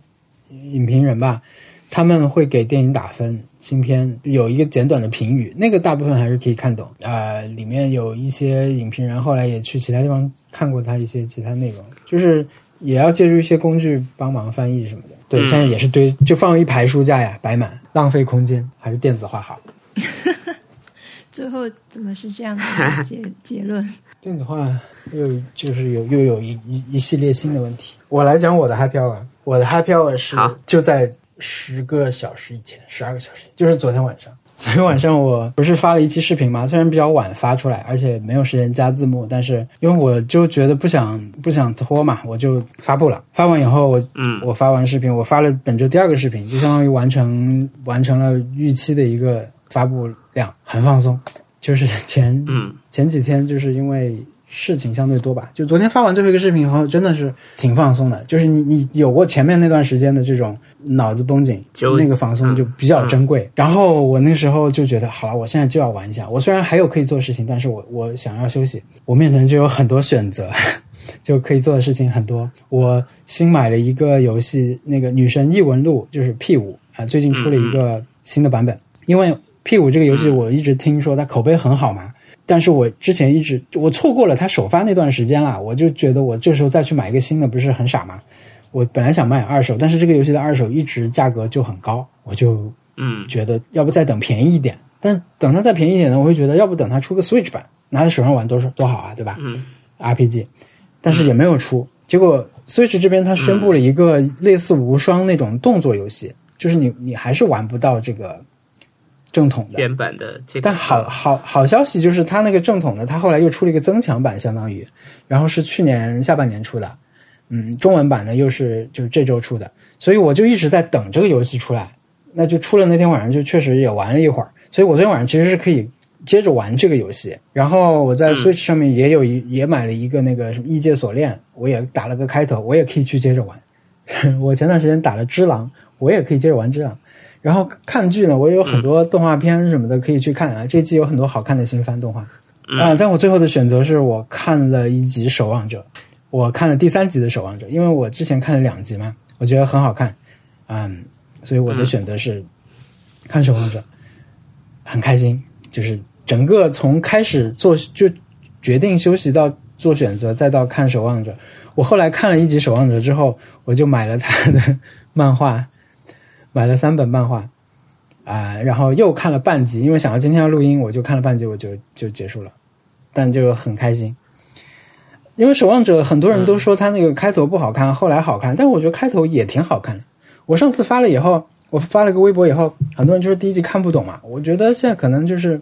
影评人吧，他们会给电影打分，新片有一个简短的评语，那个大部分还是可以看懂。呃，里面有一些影评人后来也去其他地方看过他一些其他内容，就是也要借助一些工具帮忙翻译什么的。对，嗯现在也是堆就放一排书架呀，摆满，浪费空间，还是电子化好。最后怎么是这样的结结论？电子化又就是有又有一一一系列新的问题。我来讲我的 happy hour，我的 happy hour 是就在十个小时以前，十二个小时，就是昨天晚上。昨天晚上我不是发了一期视频嘛？虽然比较晚发出来，而且没有时间加字幕，但是因为我就觉得不想不想拖嘛，我就发布了。发完以后，我嗯我发完视频，我发了本周第二个视频，就相当于完成完成了预期的一个发布量，很放松。就是前嗯前几天就是因为事情相对多吧，就昨天发完最后一个视频以后，真的是挺放松的。就是你你有过前面那段时间的这种脑子绷紧，就那个放松就比较珍贵。然后我那时候就觉得，好了，我现在就要玩一下。我虽然还有可以做的事情，但是我我想要休息，我面前就有很多选择。就可以做的事情很多。我新买了一个游戏，那个《女神异闻录》，就是 P 五啊，最近出了一个新的版本。因为 P 五这个游戏我一直听说它口碑很好嘛，但是我之前一直我错过了它首发那段时间了，我就觉得我这时候再去买一个新的不是很傻吗？我本来想买二手，但是这个游戏的二手一直价格就很高，我就嗯，觉得要不再等便宜一点。但等它再便宜一点呢，我会觉得要不等它出个 Switch 版，拿在手上玩多少多好啊，对吧？嗯，RPG，但是也没有出。结果 Switch 这边它宣布了一个类似无双那种动作游戏，就是你你还是玩不到这个正统的。原版的这个，但好好好消息就是它那个正统的，它后来又出了一个增强版，相当于，然后是去年下半年出的，嗯，中文版呢又是就是这周出的，所以我就一直在等这个游戏出来。那就出了那天晚上就确实也玩了一会儿，所以我昨天晚上其实是可以接着玩这个游戏。然后我在 Switch 上面也有一、也买了一个那个什么异界锁链，我也打了个开头，我也可以去接着玩。我前段时间打了只狼，我也可以接着玩只狼。然后看剧呢，我也有很多动画片什么的可以去看啊。这季有很多好看的新番动画啊、但我最后的选择是我看了一集《守望者》，我看了第三集的《守望者》，因为我之前看了两集嘛，我觉得很好看，嗯，所以我的选择是看《守望者》，很开心。就是整个从开始做就决定休息到做选择，再到看《守望者》，我后来看了一集《守望者》之后，我就买了他的 漫画，买了三本漫画。啊、然后又看了半集，因为想到今天要录音，我就看了半集，我就就结束了，但就很开心。因为《守望者》很多人都说他那个开头不好看，后来好看，但我觉得开头也挺好看的。我上次发了以后，我发了个微博以后，很多人就是第一集看不懂嘛，我觉得现在可能就是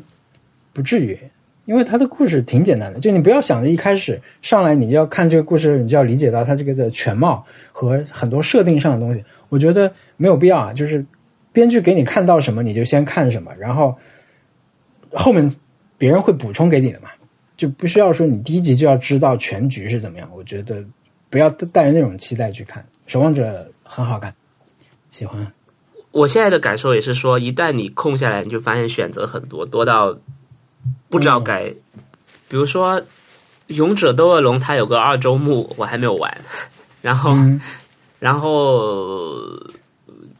不至于，因为他的故事挺简单的，就你不要想着一开始上来你就要看这个故事，你就要理解到它这个的全貌和很多设定上的东西，我觉得没有必要啊，就是编剧给你看到什么你就先看什么，然后后面别人会补充给你的嘛，就不需要说你第一集就要知道全局是怎么样。我觉得不要带着那种期待去看《守望者》，很好看，喜欢。我现在的感受也是说，一旦你空下来，你就发现选择很多，多到不知道该，比如说《勇者斗恶龙》，它有个二周目，我还没有玩，然后、嗯然后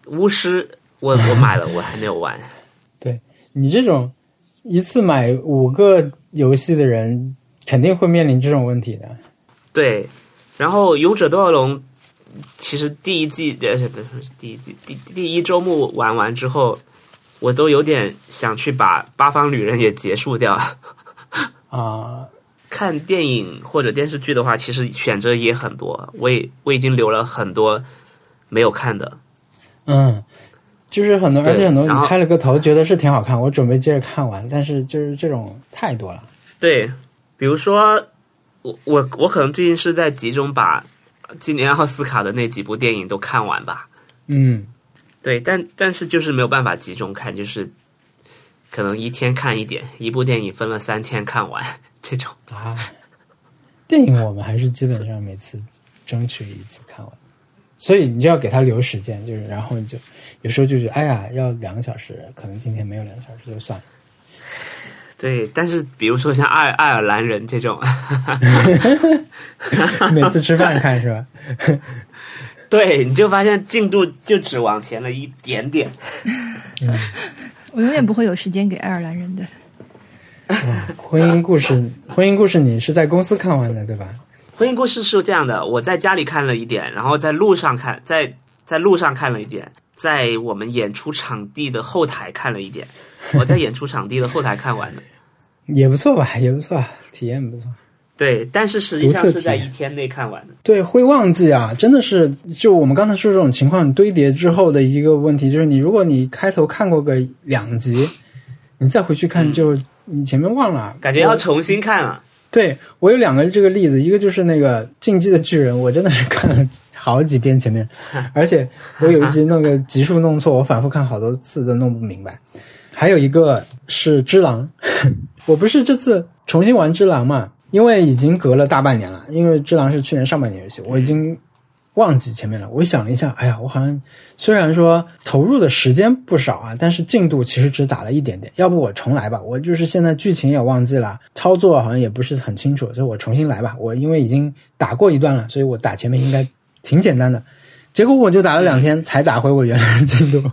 巫师，我我买了，我还没有玩。对你这种一次买五个游戏的人，肯定会面临这种问题的。对，然后《勇者斗恶龙》其实第一季呃不是不是第一季第第一周目玩完之后，我都有点想去把《八方旅人》也结束掉。啊、看电影或者电视剧的话，其实选择也很多，我也我已经留了很多没有看的。嗯，就是很多，而且很多你开了个头，觉得是挺好看，我准备接着看完，但是就是这种太多了。对，比如说我我我可能最近是在集中把今年奥斯卡的那几部电影都看完吧。嗯，对，但但是就是没有办法集中看，就是可能一天看一点，一部电影分了三天看完这种。啊，电影我们还是基本上每次争取一次看完，所以你就要给他留时间，就是然后你就有时候就觉得哎呀要两个小时，可能今天没有两个小时就算了。对，但是比如说像爱爱尔兰人这种，每次吃饭看是吧？对，你就发现进度就只往前了一点点。我永远不会有时间给爱尔兰人的。婚姻故事，婚姻故事你是在公司看完的对吧？婚姻故事是这样的，我在家里看了一点，然后在路上看，在在路上看了一点，在我们演出场地的后台看了一点。我在演出场地的后台看完的，也不错吧，也不错，体验不错。对，但是实际上是在一天内看完的。对，会忘记啊，真的是就我们刚才说这种情况堆叠之后的一个问题，就是你如果你开头看过个两集，你再回去看就、你前面忘了，感觉要重新看了。对我有两个这个例子，一个就是那个《进击的巨人》，我真的是看了好几遍前面，而且我有一集那个集数弄错，我反复看好多次都弄不明白。还有一个是《只狼》，我不是这次重新玩《只狼》嘛，因为已经隔了大半年了，因为《只狼》是去年上半年游戏，我已经忘记前面了。我想了一下，哎呀，我好像虽然说投入的时间不少啊，但是进度其实只打了一点点。要不我重来吧？我就是现在剧情也忘记了，操作好像也不是很清楚，所以我重新来吧。我因为已经打过一段了，所以我打前面应该挺简单的。结果我就打了两天才打回我原来的进度，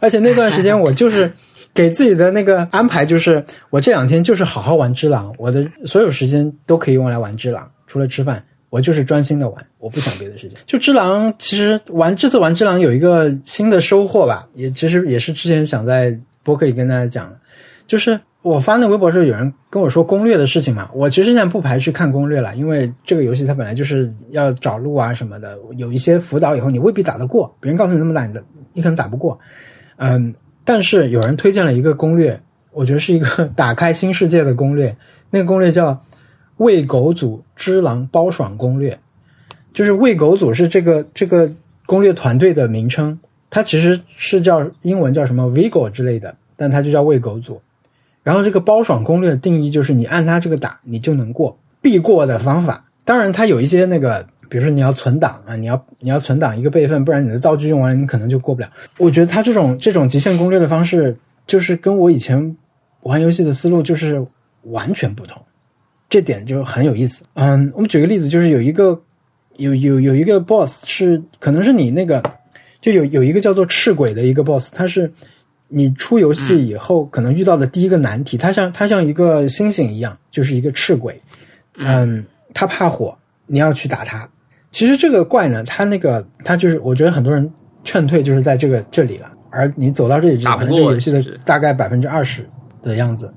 而且那段时间我就是给自己的那个安排就是，我这两天就是好好玩只狼，我的所有时间都可以用来玩只狼，除了吃饭，我就是专心的玩，我不想别的事情。就只狼，其实玩这次玩只狼有一个新的收获吧，也其实也是之前想在播客里跟大家讲的，就是我发那微博的时候，有人跟我说攻略的事情嘛，我其实现在不排斥看攻略了，因为这个游戏它本来就是要找路啊什么的，有一些辅导以后你未必打得过，别人告诉你那么打，你的你可能打不过，嗯，但是有人推荐了一个攻略，我觉得是一个 打开新世界的攻略，那个攻略叫《喂狗组之狼包爽攻略》，就是喂狗组是这个这个攻略团队的名称，它其实是叫英文叫什么 Vigo 之类的，但它就叫喂狗组。然后这个包爽攻略的定义就是你按它这个打，你就能过，必过的方法。当然，它有一些那个，比如说你要存档啊，你要你要存档一个备份，不然你的道具用完了，你可能就过不了。我觉得它这种这种极限攻略的方式，就是跟我以前玩游戏的思路就是完全不同，这点就很有意思。嗯，我们举个例子，就是有一个有有有一个 boss 是可能是你那个就有有一个叫做赤鬼的一个 boss，他是你出游戏以后可能遇到的第一个难题，它像它像一个星星一样，就是一个赤鬼，嗯，它怕火，你要去打它。其实这个怪呢，它那个它就是，我觉得很多人劝退就是在这个这里了，而你走到这里可打不过能这个游戏的大概百分之二十的样子，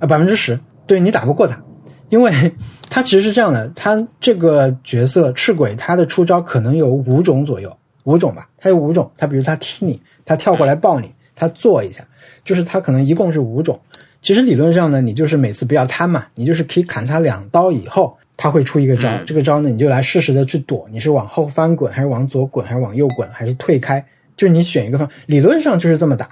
啊，百分之十，对你打不过他，因为他其实是这样的，他这个角色赤鬼，他的出招可能有五种左右，五种吧，他有五种，他比如他踢你，他跳过来抱你，他坐一下，就是他可能一共是五种。其实理论上呢，你就是每次不要贪嘛，你就是可以砍他两刀以后，他会出一个招，嗯这个招呢，你就来适时的去躲，你是往后翻滚，还是往左滚，还是往右滚，还是退开，就是你选一个方，理论上就是这么打。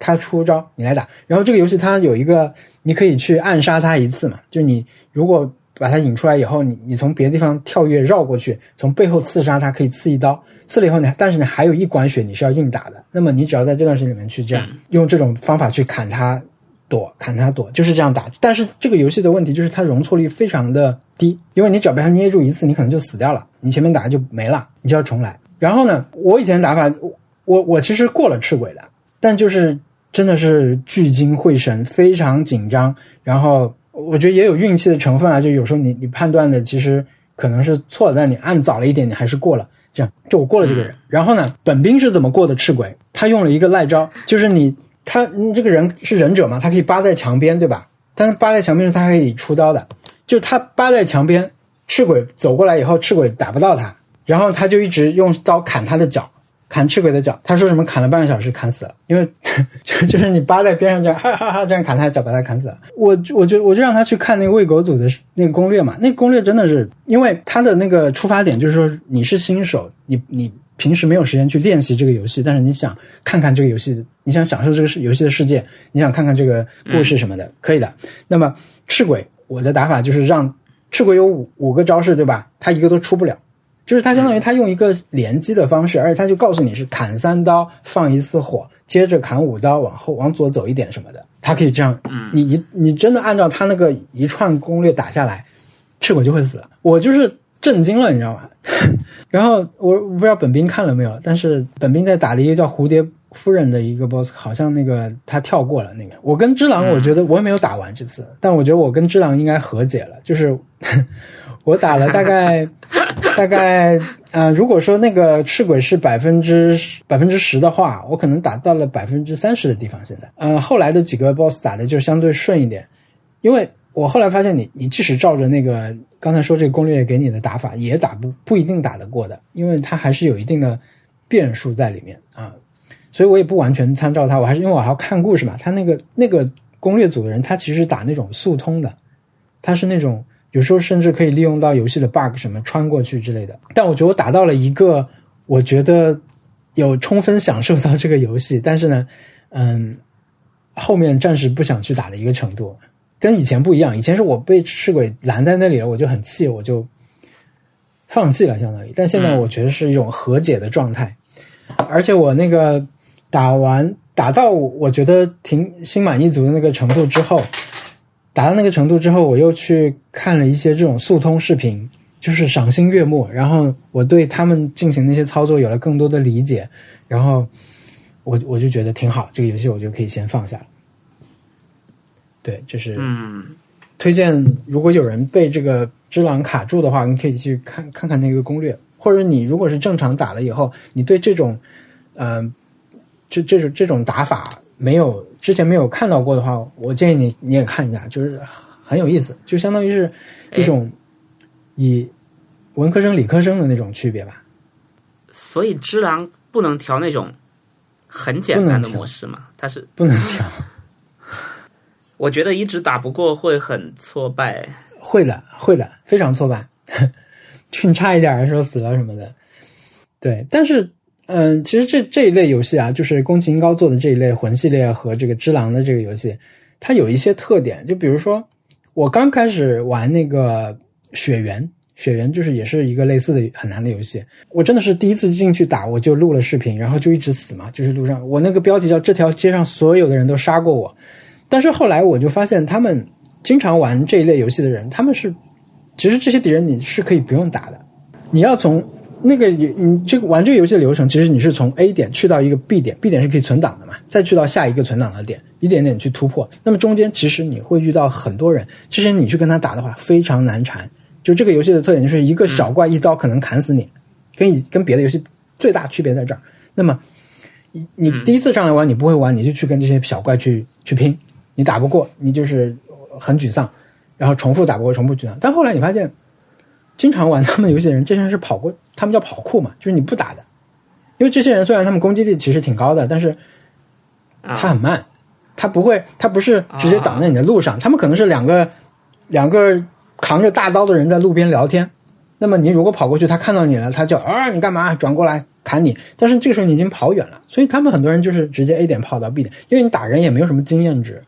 他出招你来打，然后这个游戏它有一个，你可以去暗杀他一次嘛，就是你如果把他引出来以后，你你从别的地方跳跃绕过去，从背后刺杀他，可以刺一刀，刺了以后你但是你还有一管血你是要硬打的，那么你只要在这段时间里面去这样、用这种方法去砍他躲，砍他躲，就是这样打。但是这个游戏的问题就是它容错率非常的低，因为你只要被他捏住一次，你可能就死掉了，你前面打就没了，你就要重来。然后呢，我以前打法，我我我其实过了赤鬼的，但就是真的是聚精会神，非常紧张。然后我觉得也有运气的成分啊，就有时候你你判断的其实可能是错的，但你按早了一点，你还是过了。这样，就我过了这个人。然后呢，本兵是怎么过的赤鬼？他用了一个赖招，就是你他你这个人是忍者嘛，他可以扒在墙边，对吧？但是扒在墙边时，他还可以出刀的，就是他扒在墙边，赤鬼走过来以后，赤鬼打不到他，然后他就一直用刀砍他的脚。砍赤鬼的脚，他说什么砍了半个小时砍死了，因为 就就是你扒在边上这样哈哈哈这样砍他的脚，把他砍死了。我我就我就让他去看那个喂狗组的那个攻略嘛，那个攻略真的是，因为他的那个出发点就是说你是新手，你你平时没有时间去练习这个游戏，但是你想看看这个游戏，你想享受这个世游戏的世界，你想看看这个故事什么的，可以的。那么赤鬼，我的打法就是让赤鬼有五五个招式，对吧？他一个都出不了。就是他相当于他用一个连击的方式，而且他就告诉你是砍三刀放一次火，接着砍五刀往后往左走一点什么的，他可以这样。你一你真的按照他那个一串攻略打下来，赤鬼就会死。我就是震惊了，你知道吗？然后我我不知道本兵看了没有，但是本兵在打的一个叫蝴蝶夫人的一个 boss，好像那个他跳过了那个。我跟之狼，我觉得我也没有打完这次，但我觉得我跟之狼应该和解了，就是。我打了大概大概呃，如果说那个赤鬼是百分之百分之十的话，我可能打到了百分之三十的地方。现在，呃，后来的几个 BOSS 打的就相对顺一点，因为我后来发现你，你即使照着那个刚才说这个攻略给你的打法，也打不不一定打得过的，因为它还是有一定的变数在里面啊。所以我也不完全参照它，我还是因为我还要看故事嘛。他那个那个攻略组的人，他其实打那种速通的，他是那种。有时候甚至可以利用到游戏的 bug 什么穿过去之类的，但我觉得我打到了一个我觉得有充分享受到这个游戏，但是呢，嗯，后面暂时不想去打的一个程度，跟以前不一样。以前是我被赤鬼拦在那里了，我就很气，我就放弃了，相当于。但现在我觉得是一种和解的状态，而且我那个打完打到我觉得挺心满意足的那个程度之后。打到那个程度之后，我又去看了一些这种速通视频，就是赏心悦目。然后我对他们进行那些操作有了更多的理解，然后我我就觉得挺好，这个游戏我就可以先放下了。对，就是嗯，推荐，如果有人被这个只狼卡住的话，你可以去看看看那个攻略，或者你如果是正常打了以后，你对这种，嗯、这这种这种打法没有之前没有看到过的话，我建议你你也看一下，就是很有意思，就相当于是一种以文科生理科生的那种区别吧。所以只狼不能调那种很简单的模式嘛？它是不能调，我觉得一直打不过会很挫败。会的，会的，非常挫败，训差一点的时候死了什么的。对，但是，嗯、其实这这一类游戏啊，就是宫崎英高做的这一类魂系列和这个只狼的这个游戏，它有一些特点，就比如说，我刚开始玩那个雪原，雪原就是也是一个类似的很难的游戏，我真的是第一次进去打，我就录了视频，然后就一直死嘛，就是路上我那个标题叫这条街上所有的人都杀过我，但是后来我就发现他们经常玩这一类游戏的人，他们是其实这些敌人你是可以不用打的，你要从那个你这个玩这个游戏的流程，其实你是从 A 点去到一个 B 点，B 点是可以存档的嘛，再去到下一个存档的点，一点点去突破。那么中间其实你会遇到很多人，其实你去跟他打的话非常难缠。就这个游戏的特点就是一个小怪一刀可能砍死你，跟以跟别的游戏最大区别在这儿。那么你你第一次上来玩你不会玩，你就去跟这些小怪去去拼，你打不过你就是很沮丧，然后重复打不过，重复沮丧。但后来你发现，经常玩他们游戏的人，这些人是跑过，他们叫跑酷嘛，就是你不打的，因为这些人虽然他们攻击力其实挺高的，但是啊他很慢，他不会，他不是直接挡在你的路上，他们可能是两个两个扛着大刀的人在路边聊天。那么你如果跑过去，他看到你了，他就啊你干嘛？转过来砍你。但是这个时候你已经跑远了，所以他们很多人就是直接 A 点跑到 B 点，因为你打人也没有什么经验值。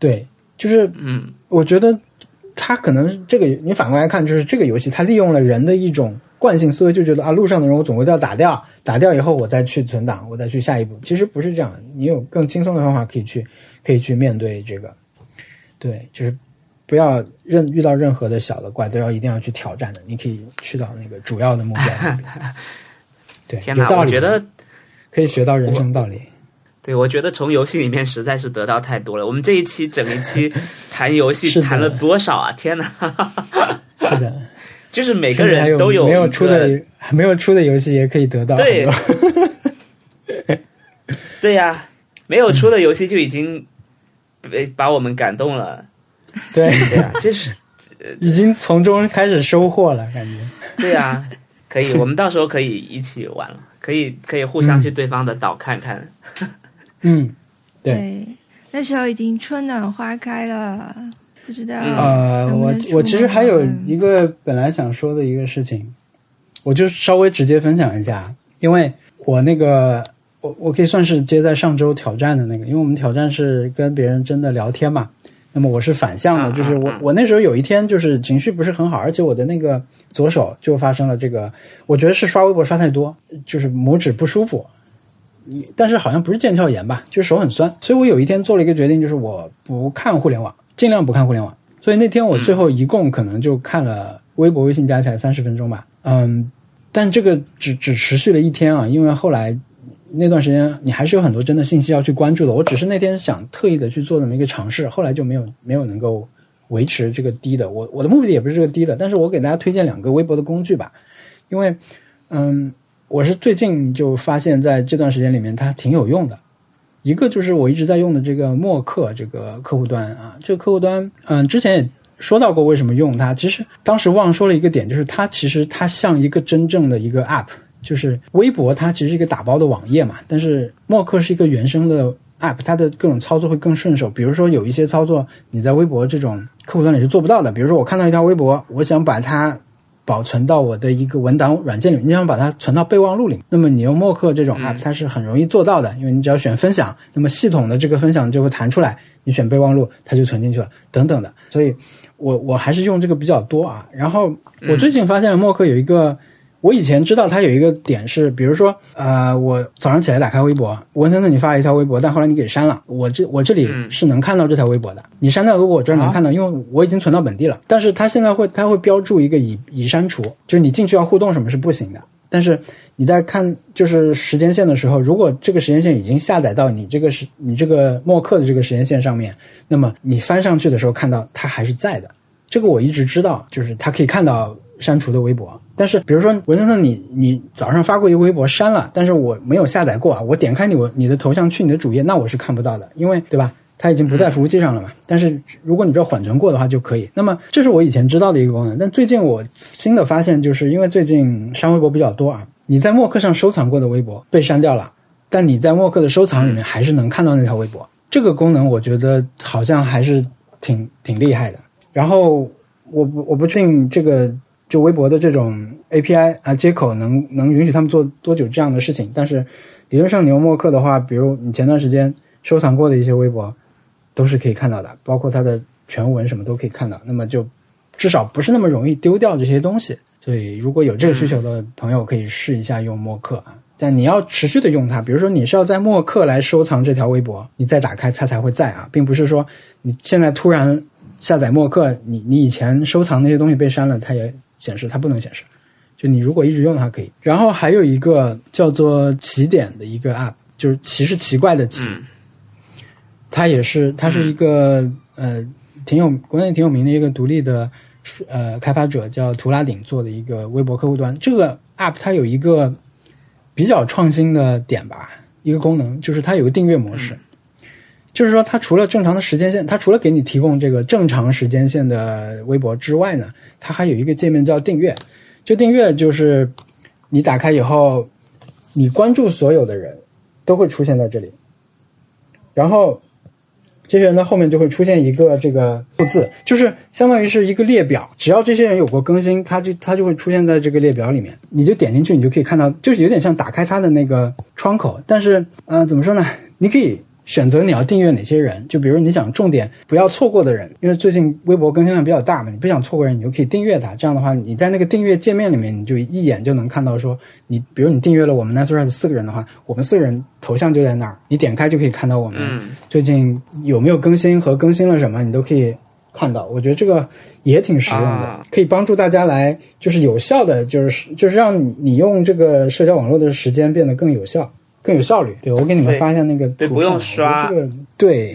对，就是嗯我觉得他可能这个你反过来看，就是这个游戏它利用了人的一种惯性思维，就觉得啊路上的人我总归都要打掉，打掉以后我再去存档，我再去下一步。其实不是这样，你有更轻松的方法可以去 可以去面对这个。对，就是不要任遇到任何的小的怪都要一定要去挑战的，你可以去到那个主要的目标。对，天，有道理我觉得可以学到人生道理。对，我觉得从游戏里面实在是得到太多了。我们这一期整一期 谈游戏谈了多少啊？天哪！是的，就是每个人都有没有出的没有出的游戏也可以得到对。对呀、没有出的游戏就已经被把我们感动了。对，对呀、就是已经从中开始收获了，感觉。对呀、可以，我们到时候可以一起玩了，可以可以互相去对方的岛看看。嗯，对。对，那时候已经春暖花开了，不知道嗯呃，我我其实还有一个本来想说的一个事情，我就稍微直接分享一下，因为我那个我我可以算是接在上周挑战的那个，因为我们挑战是跟别人真的聊天嘛。那么我是反向的，啊就是我我那时候有一天就是情绪不是很好，而且我的那个左手就发生了这个，我觉得是刷微博刷太多，就是拇指不舒服，但是好像不是腱鞘炎吧，就是手很酸，所以我有一天做了一个决定，就是我不看互联网，尽量不看互联网。所以那天我最后一共可能就看了微博、微信加起来三十分钟吧，嗯，但这个只只持续了一天啊，因为后来那段时间你还是有很多真的信息要去关注的。我只是那天想特意的去做这么一个尝试，后来就没有没有能够维持这个低的。我我的目的也不是这个低的，但是我给大家推荐两个微博的工具吧，因为嗯，我是最近就发现在这段时间里面它挺有用的。一个就是我一直在用的这个默克这个客户端啊，这个客户端，嗯，之前也说到过为什么用它。其实当时忘说了一个点，就是它其实它像一个真正的一个 App，就是微博它其实是一个打包的网页嘛，但是默克是一个原生的 App，它的各种操作会更顺手。比如说有一些操作你在微博这种客户端里是做不到的，比如说我看到一条微博，我想把它保存到我的一个文档软件里面，你想把它存到备忘录里，那么你用默客这种 app，它是很容易做到的，因为你只要选分享，那么系统的这个分享就会弹出来，你选备忘录，它就存进去了，等等的。所以我我还是用这个比较多啊。然后我最近发现了默克有一个。我以前知道它有一个点是，比如说，呃，我早上起来打开微博，文森特你发了一条微博，但后来你给删了，我这我这里是能看到这条微博的。你删掉，如果我这儿能看到，因为我已经存到本地了。但是它现在会它会标注一个已已删除，就是你进去要互动什么是不行的。但是你在看就是时间线的时候，如果这个时间线已经下载到你这个时你这个默克的这个时间线上面，那么你翻上去的时候看到它还是在的。这个我一直知道，就是它可以看到删除的微博。但是比如说文森特，你你早上发过一个微博删了，但是我没有下载过啊，我点开你我你的头像去你的主页，那我是看不到的，因为对吧？它已经不在服务器上了嘛。但是如果你这缓存过的话就可以。那么这是我以前知道的一个功能，但最近我新的发现就是因为最近删微博比较多啊，你在默克上收藏过的微博被删掉了，但你在默克的收藏里面还是能看到那条微博。这个功能我觉得好像还是挺挺厉害的。然后我不我不确定这个就微博的这种 API 啊接口能能允许他们做多久这样的事情，但是理论上你用默克的话，比如你前段时间收藏过的一些微博，都是可以看到的，包括它的全文什么都可以看到，那么就至少不是那么容易丢掉这些东西。所以如果有这个需求的朋友，可以试一下用默克啊。但你要持续的用它，比如说你是要在默克来收藏这条微博，你再打开它才会在啊，并不是说你现在突然。下载默克，你你以前收藏那些东西被删了，它也显示，它不能显示。就你如果一直用的话可以。然后还有一个叫做起点的一个 app，就是奇是奇怪的奇，它也是它是一个呃挺有国内挺有名的一个独立的呃开发者叫图拉顶做的一个微博客户端。这个 app 它有一个比较创新的点吧，一个功能就是它有个订阅模式。就是说，它除了正常的时间线，它除了给你提供这个正常时间线的微博之外呢，它还有一个界面叫订阅。就订阅，就是你打开以后，你关注所有的人都会出现在这里，然后这些人的后面就会出现一个这个数字，就是相当于是一个列表。只要这些人有过更新，他就他就会出现在这个列表里面。你就点进去，你就可以看到，就是有点像打开它的那个窗口。但是，呃，怎么说呢？你可以。选择你要订阅哪些人，就比如你想重点不要错过的人，因为最近微博更新量比较大嘛，你不想错过人，你就可以订阅他。这样的话，你在那个订阅界面里面，你就一眼就能看到说，你比如你订阅了我们 n a s r a 的四个人的话，我们四个人头像就在那儿，你点开就可以看到我们最近有没有更新和更新了什么，你都可以看到。我觉得这个也挺实用的，可以帮助大家来就是有效的，就是就是让你用这个社交网络的时间变得更有效。更有效率，对我给你们发一下那个对不用刷这个对，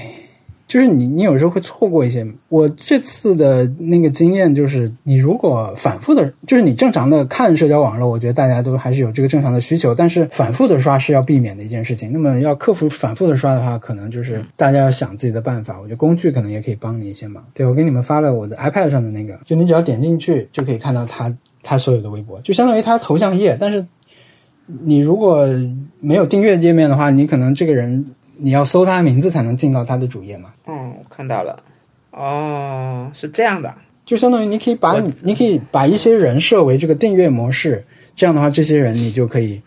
就是你你有时候会错过一些。我这次的那个经验就是，你如果反复的，就是你正常的看社交网络，我觉得大家都还是有这个正常的需求，但是反复的刷是要避免的一件事情。那么要克服反复的刷的话，可能就是大家要想自己的办法。我觉得工具可能也可以帮你一些忙。对我给你们发了我的 iPad 上的那个，就你只要点进去就可以看到他他所有的微博，就相当于他头像页，但是。你如果没有订阅界面的话，你可能这个人你要搜他的名字才能进到他的主页嘛？哦，我看到了，哦，是这样的，就相当于你可以把你你可以把一些人设为这个订阅模式，这样的话，这些人你就可以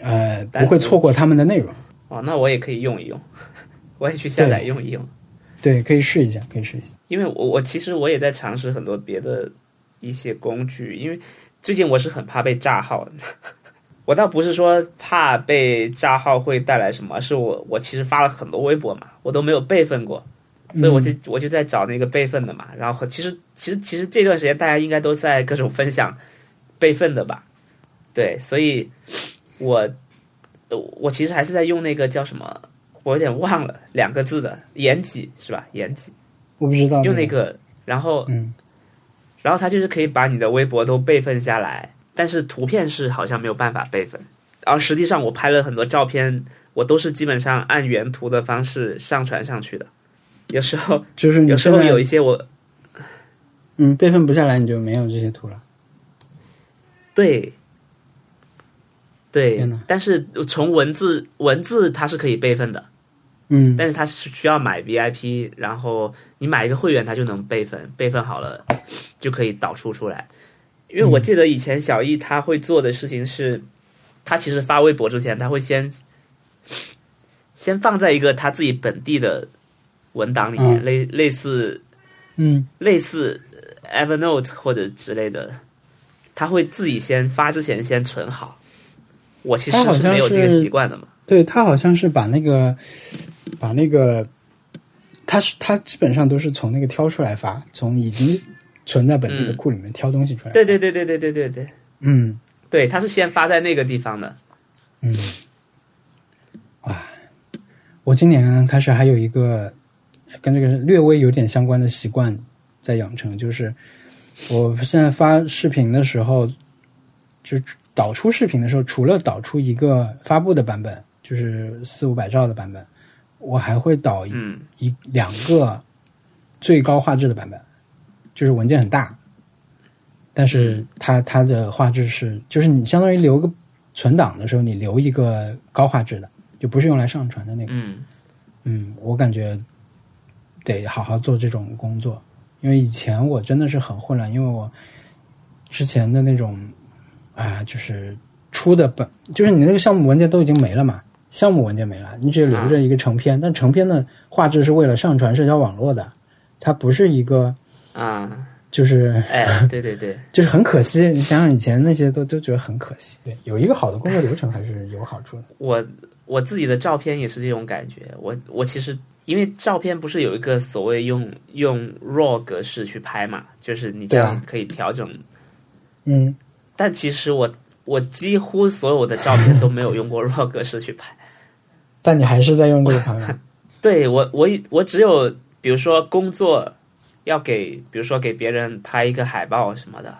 呃不会错过他们的内容。哦，那我也可以用一用，我也去下载用一用。对，可以试一下，可以试一下。因为我我其实我也在尝试很多别的一些工具，因为最近我是很怕被炸号。我倒不是说怕被炸号会带来什么，是我我其实发了很多微博嘛，我都没有备份过，所以我就我就在找那个备份的嘛。然后其实其实其实这段时间大家应该都在各种分享备份的吧？对，所以我我其实还是在用那个叫什么，我有点忘了两个字的延几是吧？延几？我不知道。用那个，然后嗯，然后它就是可以把你的微博都备份下来。但是图片是好像没有办法备份，而实际上我拍了很多照片，我都是基本上按原图的方式上传上去的。有时候就是有时候有一些我，嗯，备份不下来你就没有这些图了。对，对，但是从文字文字它是可以备份的，嗯，但是它是需要买 VIP，然后你买一个会员它就能备份，备份好了就可以导出出来。因为我记得以前小易他会做的事情是，他其实发微博之前，他会先先放在一个他自己本地的文档里面，类类似，嗯，类似 Evernote 或者之类的，他会自己先发之前先存好。我其实是没有这个习惯的嘛。对他好像是把那个把那个，他是他基本上都是从那个挑出来发，从已经。存在本地的库里面挑东西出来。对对对对对对对对。嗯，对，它是先发在那个地方的。嗯，哇，我今年开始还有一个跟这个略微有点相关的习惯在养成，就是我现在发视频的时候，就导出视频的时候，除了导出一个发布的版本，就是四五百兆的版本，我还会导一、嗯一两个最高画质的版本，就是文件很大，但是它它的画质是，就是你相当于留个存档的时候，你留一个高画质的，就不是用来上传的那个。嗯嗯，我感觉得好好做这种工作，因为以前我真的是很混乱，因为我之前的那种啊，就是出的本，就是你那个项目文件都已经没了嘛，项目文件没了，你只留着一个成片，但成片的画质是为了上传社交网络的，它不是一个啊，就是哎，对对对，就是很可惜。你想想以前那些都都觉得很可惜。对，有一个好的工作流程还是有好处的。我我自己的照片也是这种感觉。我我其实因为照片不是有一个所谓用用 RAW 格式去拍嘛，就是你这样可以调整。嗯，但其实我我几乎所有的照片都没有用过 RAW 格式去拍。但你还是在用这个方法。对我我我只有比如说工作要给，比如说给别人拍一个海报什么的，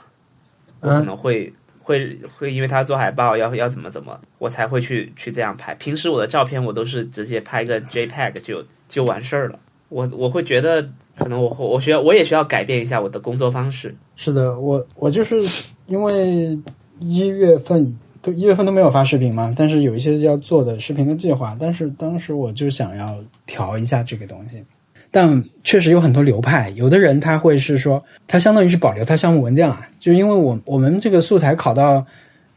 我可嗯能会、会会因为他做海报要要怎么怎么，我才会去去这样拍。平时我的照片我都是直接拍个 JPEG 就就完事儿了。我我会觉得可能我我需要我也需要改变一下我的工作方式。是的，我我就是因为一月份都一月份都没有发视频嘛，但是有一些要做的视频的计划，但是当时我就想要调一下这个东西，但确实有很多流派，有的人他会是说，他相当于是保留他项目文件了，就因为我我们这个素材拷到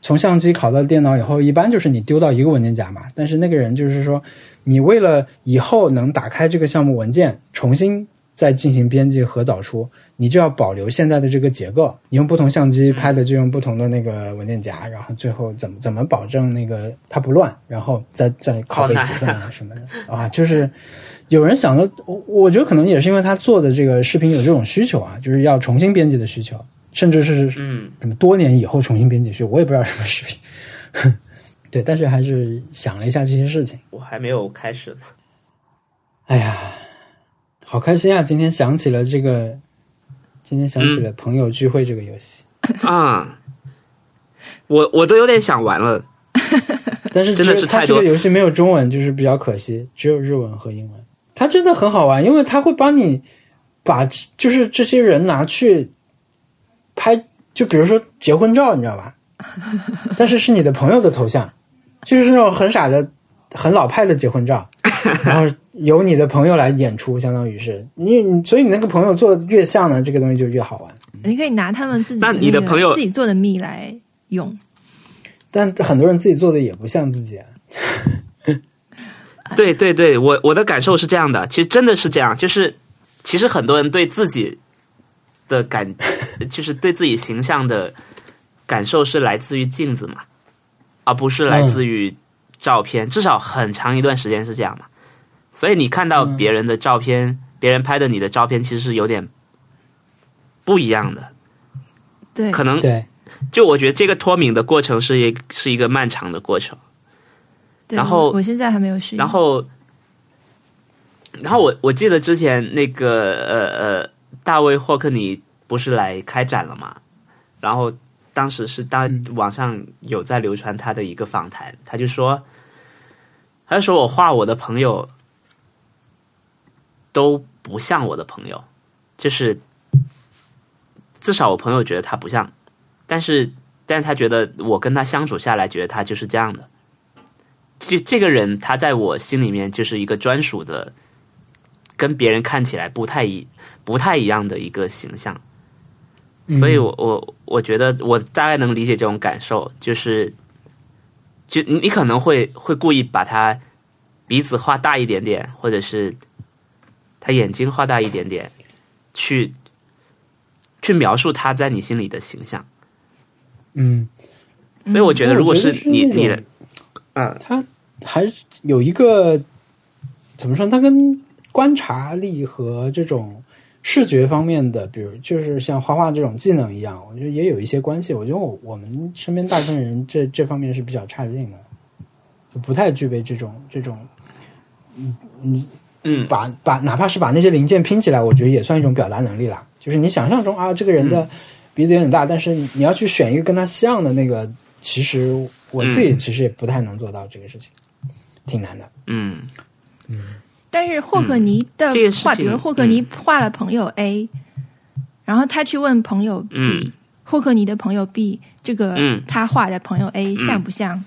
从相机拷到电脑以后，一般就是你丢到一个文件夹嘛，但是那个人就是说，你为了以后能打开这个项目文件，重新再进行编辑和导出，你就要保留现在的这个结构。你用不同相机拍的就用不同的那个文件夹，然后最后怎么怎么保证那个它不乱，然后再再拷贝几份啊什么的啊，就是有人想的，我我觉得可能也是因为他做的这个视频有这种需求啊，就是要重新编辑的需求，甚至是嗯，什么多年以后重新编辑需求，我也不知道什么视频。对，但是还是想了一下这些事情。我还没有开始呢。哎呀，好开心啊！今天想起了这个，今天想起了朋友聚会这个游戏，啊，我我都有点想玩了。但是真的是太多游戏没有中文，就是比较可惜，只有日文和英文。它真的很好玩，因为它会帮你把就是这些人拿去拍，就比如说结婚照，你知道吧？但是是你的朋友的头像，就是那种很傻的、很老派的结婚照，然后由你的朋友来演出，相当于是你你，所以你那个朋友做的越像呢，这个东西就越好玩。你可以拿他们自己你的朋友自己做的蜜来用。但很多人自己做的也不像自己啊。对对对，我我的感受是这样的，其实真的是这样，就是其实很多人对自己的感，就是对自己形象的感受是来自于镜子嘛，而不是来自于照片，至少很长一段时间是这样嘛。所以你看到别人的照片，别人拍的你的照片，其实是有点不一样的，对，可能对，就我觉得这个脱敏的过程是一是一个漫长的过程。对然后我我现在还没有试用。然后，然后我我记得之前那个呃呃，大卫霍克尼不是来开展了嘛？然后当时是当网上有在流传他的一个访谈，他就说，他就说我画我的朋友都不像我的朋友，就是至少我朋友觉得他不像，但是但是他觉得我跟他相处下来，觉得他就是这样的。这这个人他在我心里面就是一个专属的，跟别人看起来不太一不太一样的一个形象，所以我我我觉得我大概能理解这种感受，就是就你你可能会会故意把他鼻子画大一点点，或者是他眼睛画大一点点，去去描述他在你心里的形象。嗯，所以我觉得，如果是你你的，嗯，它还有一个怎么说？它跟观察力和这种视觉方面的，比如就是像画画这种技能一样，我觉得也有一些关系。我觉得我我们身边大部分人这这方面是比较差劲的，就不太具备这种这种，嗯嗯嗯把把哪怕是把那些零件拼起来，我觉得也算一种表达能力啦。就是你想象中啊，这个人的鼻子有点大，但是你要去选一个跟他像的那个，其实我自己其实也不太能做到这个事情，挺难的。嗯。嗯但是霍克尼的画，情比如霍克尼画了朋友 A，、然后他去问朋友 B，、嗯。霍克尼的朋友 B 这个嗯。他画的朋友 A 像不像？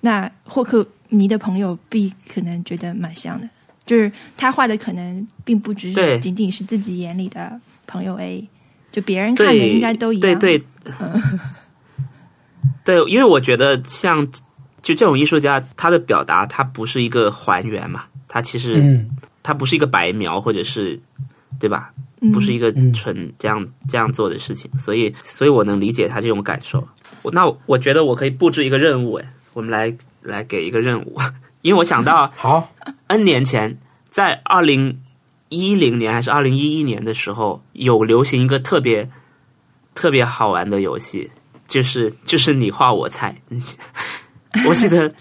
那霍克尼的朋友 B 可能觉得蛮像的，就是他画的可能并不只是仅仅是自己眼里的朋友 A，就别人看的，应该都一样。对对，对，因为我觉得像就这种艺术家，他的表达他不是一个还原嘛，他其实嗯他不是一个白描，或者是对吧？嗯不是一个嗯纯这样这样做的事情，所以所以我能理解他这种感受。我那我觉得我可以布置一个任务，哎，我们来来给一个任务，因为我想到 好，N 年前，在二零一零年还是二零一一年的时候，有流行一个特别特别好玩的游戏，就是就是你画我猜。我记得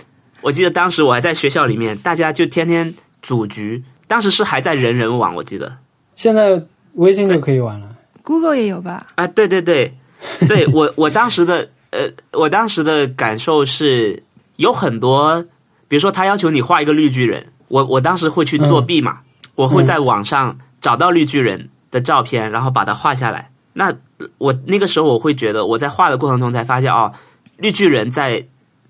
我记得当时我还在学校里面，大家就天天组局，当时是还在人人网，我记得现在微信就可以玩了。Google 也有吧？啊，对对对，对我我当时的呃，我当时的感受是有很多，比如说他要求你画一个绿巨人，我我当时会去作弊嘛，我会在网上找到绿巨人的照片，然后把它画下来。那我那个时候我会觉得，我在画的过程中才发现哦，绿巨人在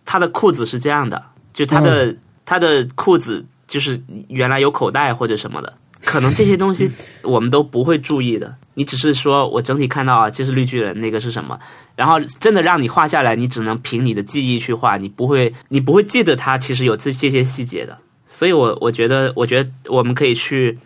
他的裤子是这样的，就他的、他的裤子就是原来有口袋或者什么的，可能这些东西 我们都不会注意的。你只是说我整体看到啊，这是绿巨人，那个是什么？然后真的让你画下来，你只能凭你的记忆去画，你不会，你不会记得它其实有这这些细节的。所以我我觉得，我觉得我们可以去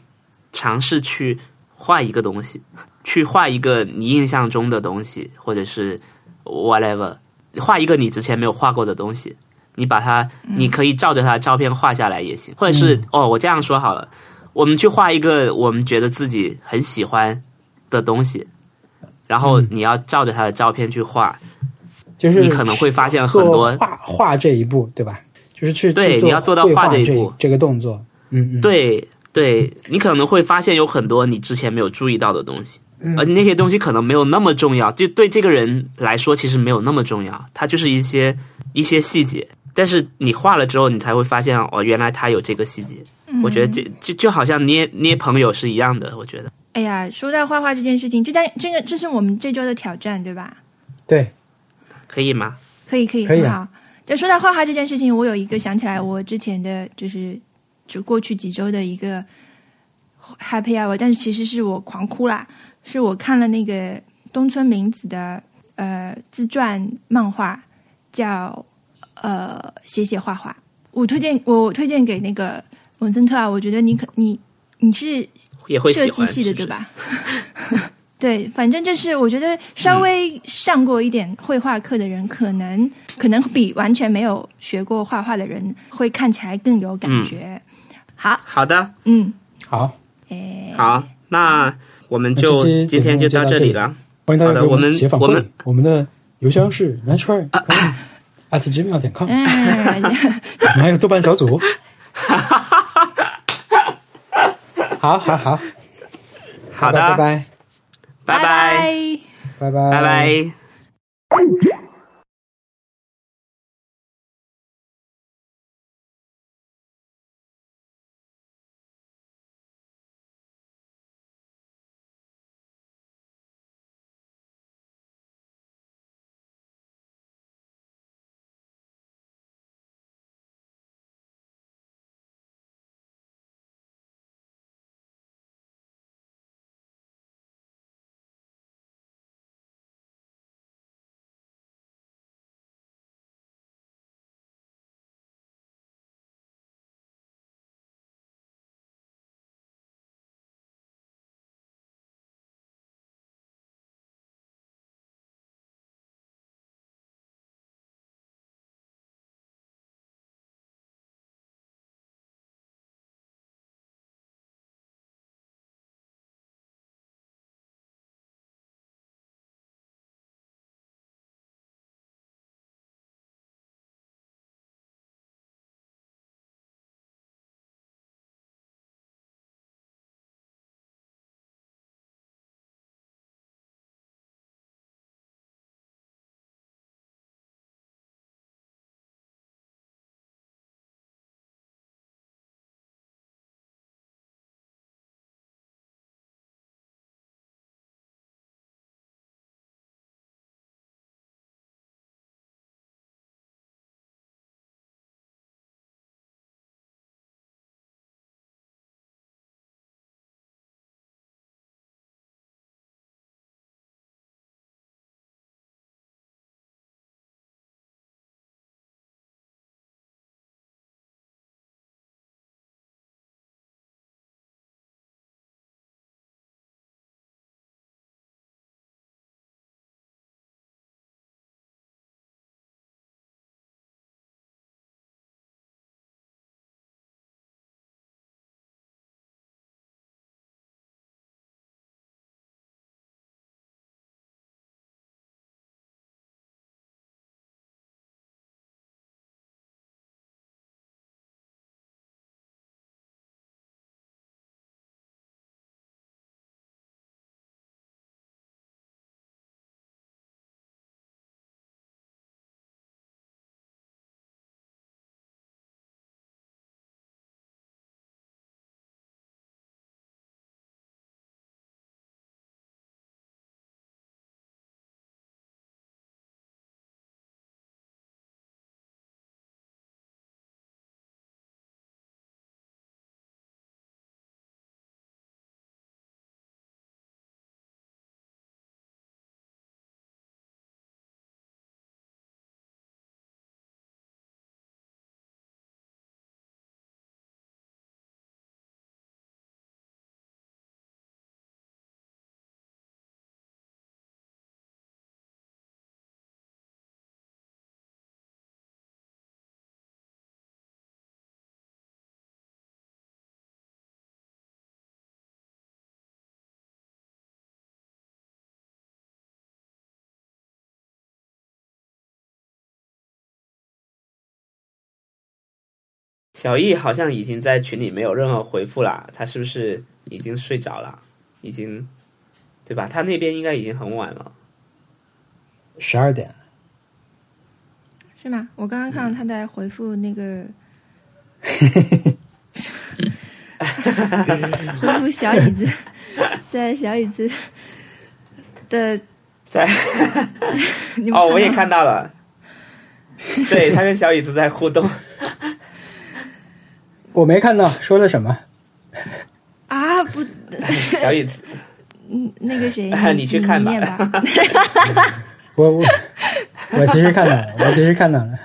尝试去画一个东西，去画一个你印象中的东西，或者是 whatever，画一个你之前没有画过的东西。你把它，你可以照着它的照片画下来也行，或者是、哦，我这样说好了，我们去画一个我们觉得自己很喜欢的东西，然后你要照着他的照片去画，就是你可能会发现很多画画这一步，对吧？就是去去对你要做到画画这一步这个动作。嗯嗯，对对，你可能会发现有很多你之前没有注意到的东西，而那些东西可能没有那么重要，就对这个人来说其实没有那么重要，它就是一些一些细节。但是你画了之后，你才会发现哦，原来他有这个细节。我觉得这就就好像捏捏朋友是一样的。我觉得，哎呀，说到画画这件事情，这单这个这是我们这周的挑战，对吧？对，可以吗？可以，可以，可以啊很好。就说到画画这件事情，我有一个想起来，我之前的就是就过去几周的一个 happy hour，但是其实是我狂哭啦，是我看了那个东村明子的呃自传漫画，叫呃写写画画。我推荐我推荐给那个文森特啊，我觉得你可你你是也会设计系的对？吧？对，反正就是我觉得稍微上过一点绘画课的人，可能可能比完全没有学过画画的人会看起来更有感觉。好，好的，嗯，好，诶，好，那我们就今天就到这里了。欢迎大家我们写反馈我们，我们的邮箱是 natural at gmail 点 com，嗯，我们还有豆瓣小组。好好好，好的，拜拜拜拜，拜拜拜拜。小易好像已经在群里没有任何回复了，他是不是已经睡着了？已经，对吧？他那边应该已经很晚了。十二点，是吗？我刚刚看到他在回复那个，回复小椅子，在小椅子的在 哦，我也看到了，对他跟小椅子在互动。我没看到说的什么。啊，不，小椅子，嗯那个谁，你去看吧。我我我其实看到了，我其实看到了。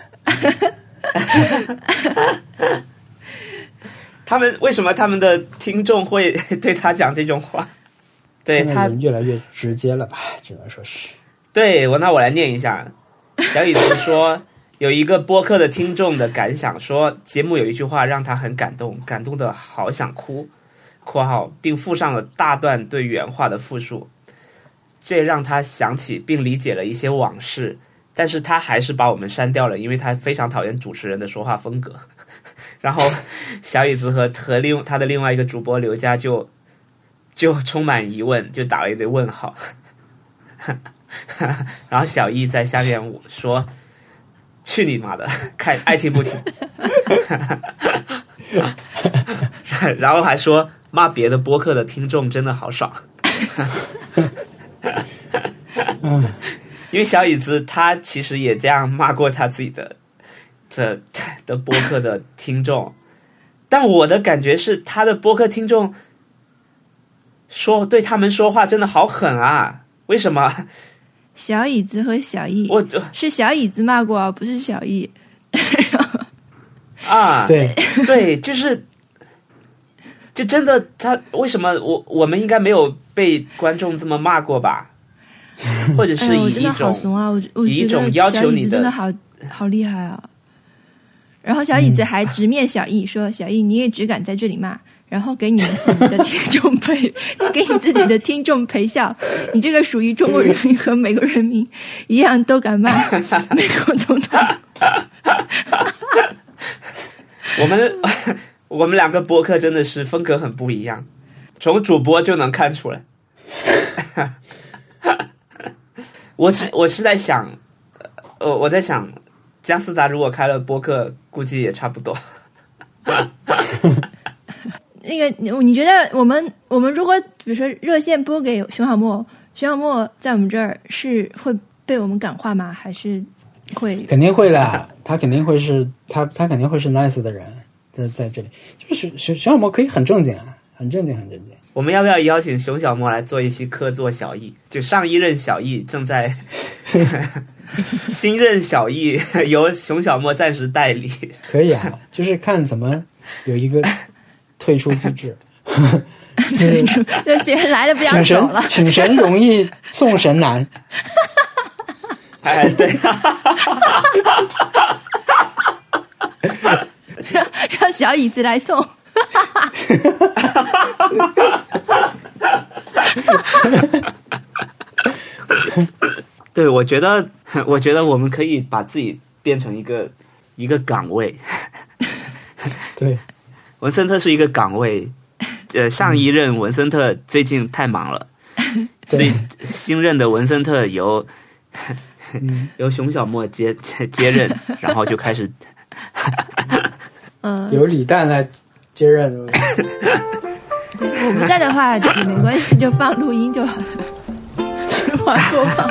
他们为什么他们的听众会对他讲这种话？对他越来越直接了吧，只能说是。对我，那我来念一下。小椅子说，有一个播客的听众的感想说，节目有一句话让他很感动，感动的好想哭（括号），并附上了大段对原话的复述。这让他想起并理解了一些往事，但是他还是把我们删掉了，因为他非常讨厌主持人的说话风格。然后小椅子和和另他的另外一个主播刘佳就就充满疑问，就打了一堆问号。然后小易在下面说：“去你妈的，看爱听不听。”然后还说骂别的播客的听众真的好爽。因为小椅子他其实也这样骂过他自己的的的播客的听众，但我的感觉是他的播客听众说对他们说话真的好狠啊！为什么？小椅子和小易，我是小椅子骂过啊，不是小易。啊，对，对，就是，就真的他为什么我我们应该没有被观众这么骂过吧？或者哎是呦，我真的以一种、好怂啊！我我以一觉得种要小椅求你的子真的好好厉害啊！然后小椅子还直面小易说：“小易，你也只敢在这里骂，然后给你们自己的听众陪，给你自己的听众陪笑。你这个属于中国人民和美国人民一样都敢骂 美国总统。我们 我们两个播客真的是风格很不一样，从主播就能看出来。我是我是在想，呃，我在想，姜思达如果开了播客，估计也差不多。那个，你你觉得我们我们如果比如说热线拨给熊小莫，熊小莫在我们这儿是会被我们感化吗？还是会？肯定会的，他肯定会是他他肯定会是 nice 的人，在在这里，就是熊熊小莫可以很正经啊，很正经很正经。我们要不要邀请熊小莫来做一期客座小易？就上一任小易正在，新任小易 由熊小莫暂时代理。可以啊，就是看怎么有一个退出机制。退出，对，别人来了不要请神走了，请神容易送神难。哎，对，让让小椅子来送。对，我觉得，我觉得我们可以把自己变成一个一个岗位。对，文森特是一个岗位，呃，上一任文森特最近太忙了，所以新任的文森特由 由熊小莫接接接任，然后就开始嗯，由李诞来接任。我不在的话也没关系，就放录音就好了，循环播放。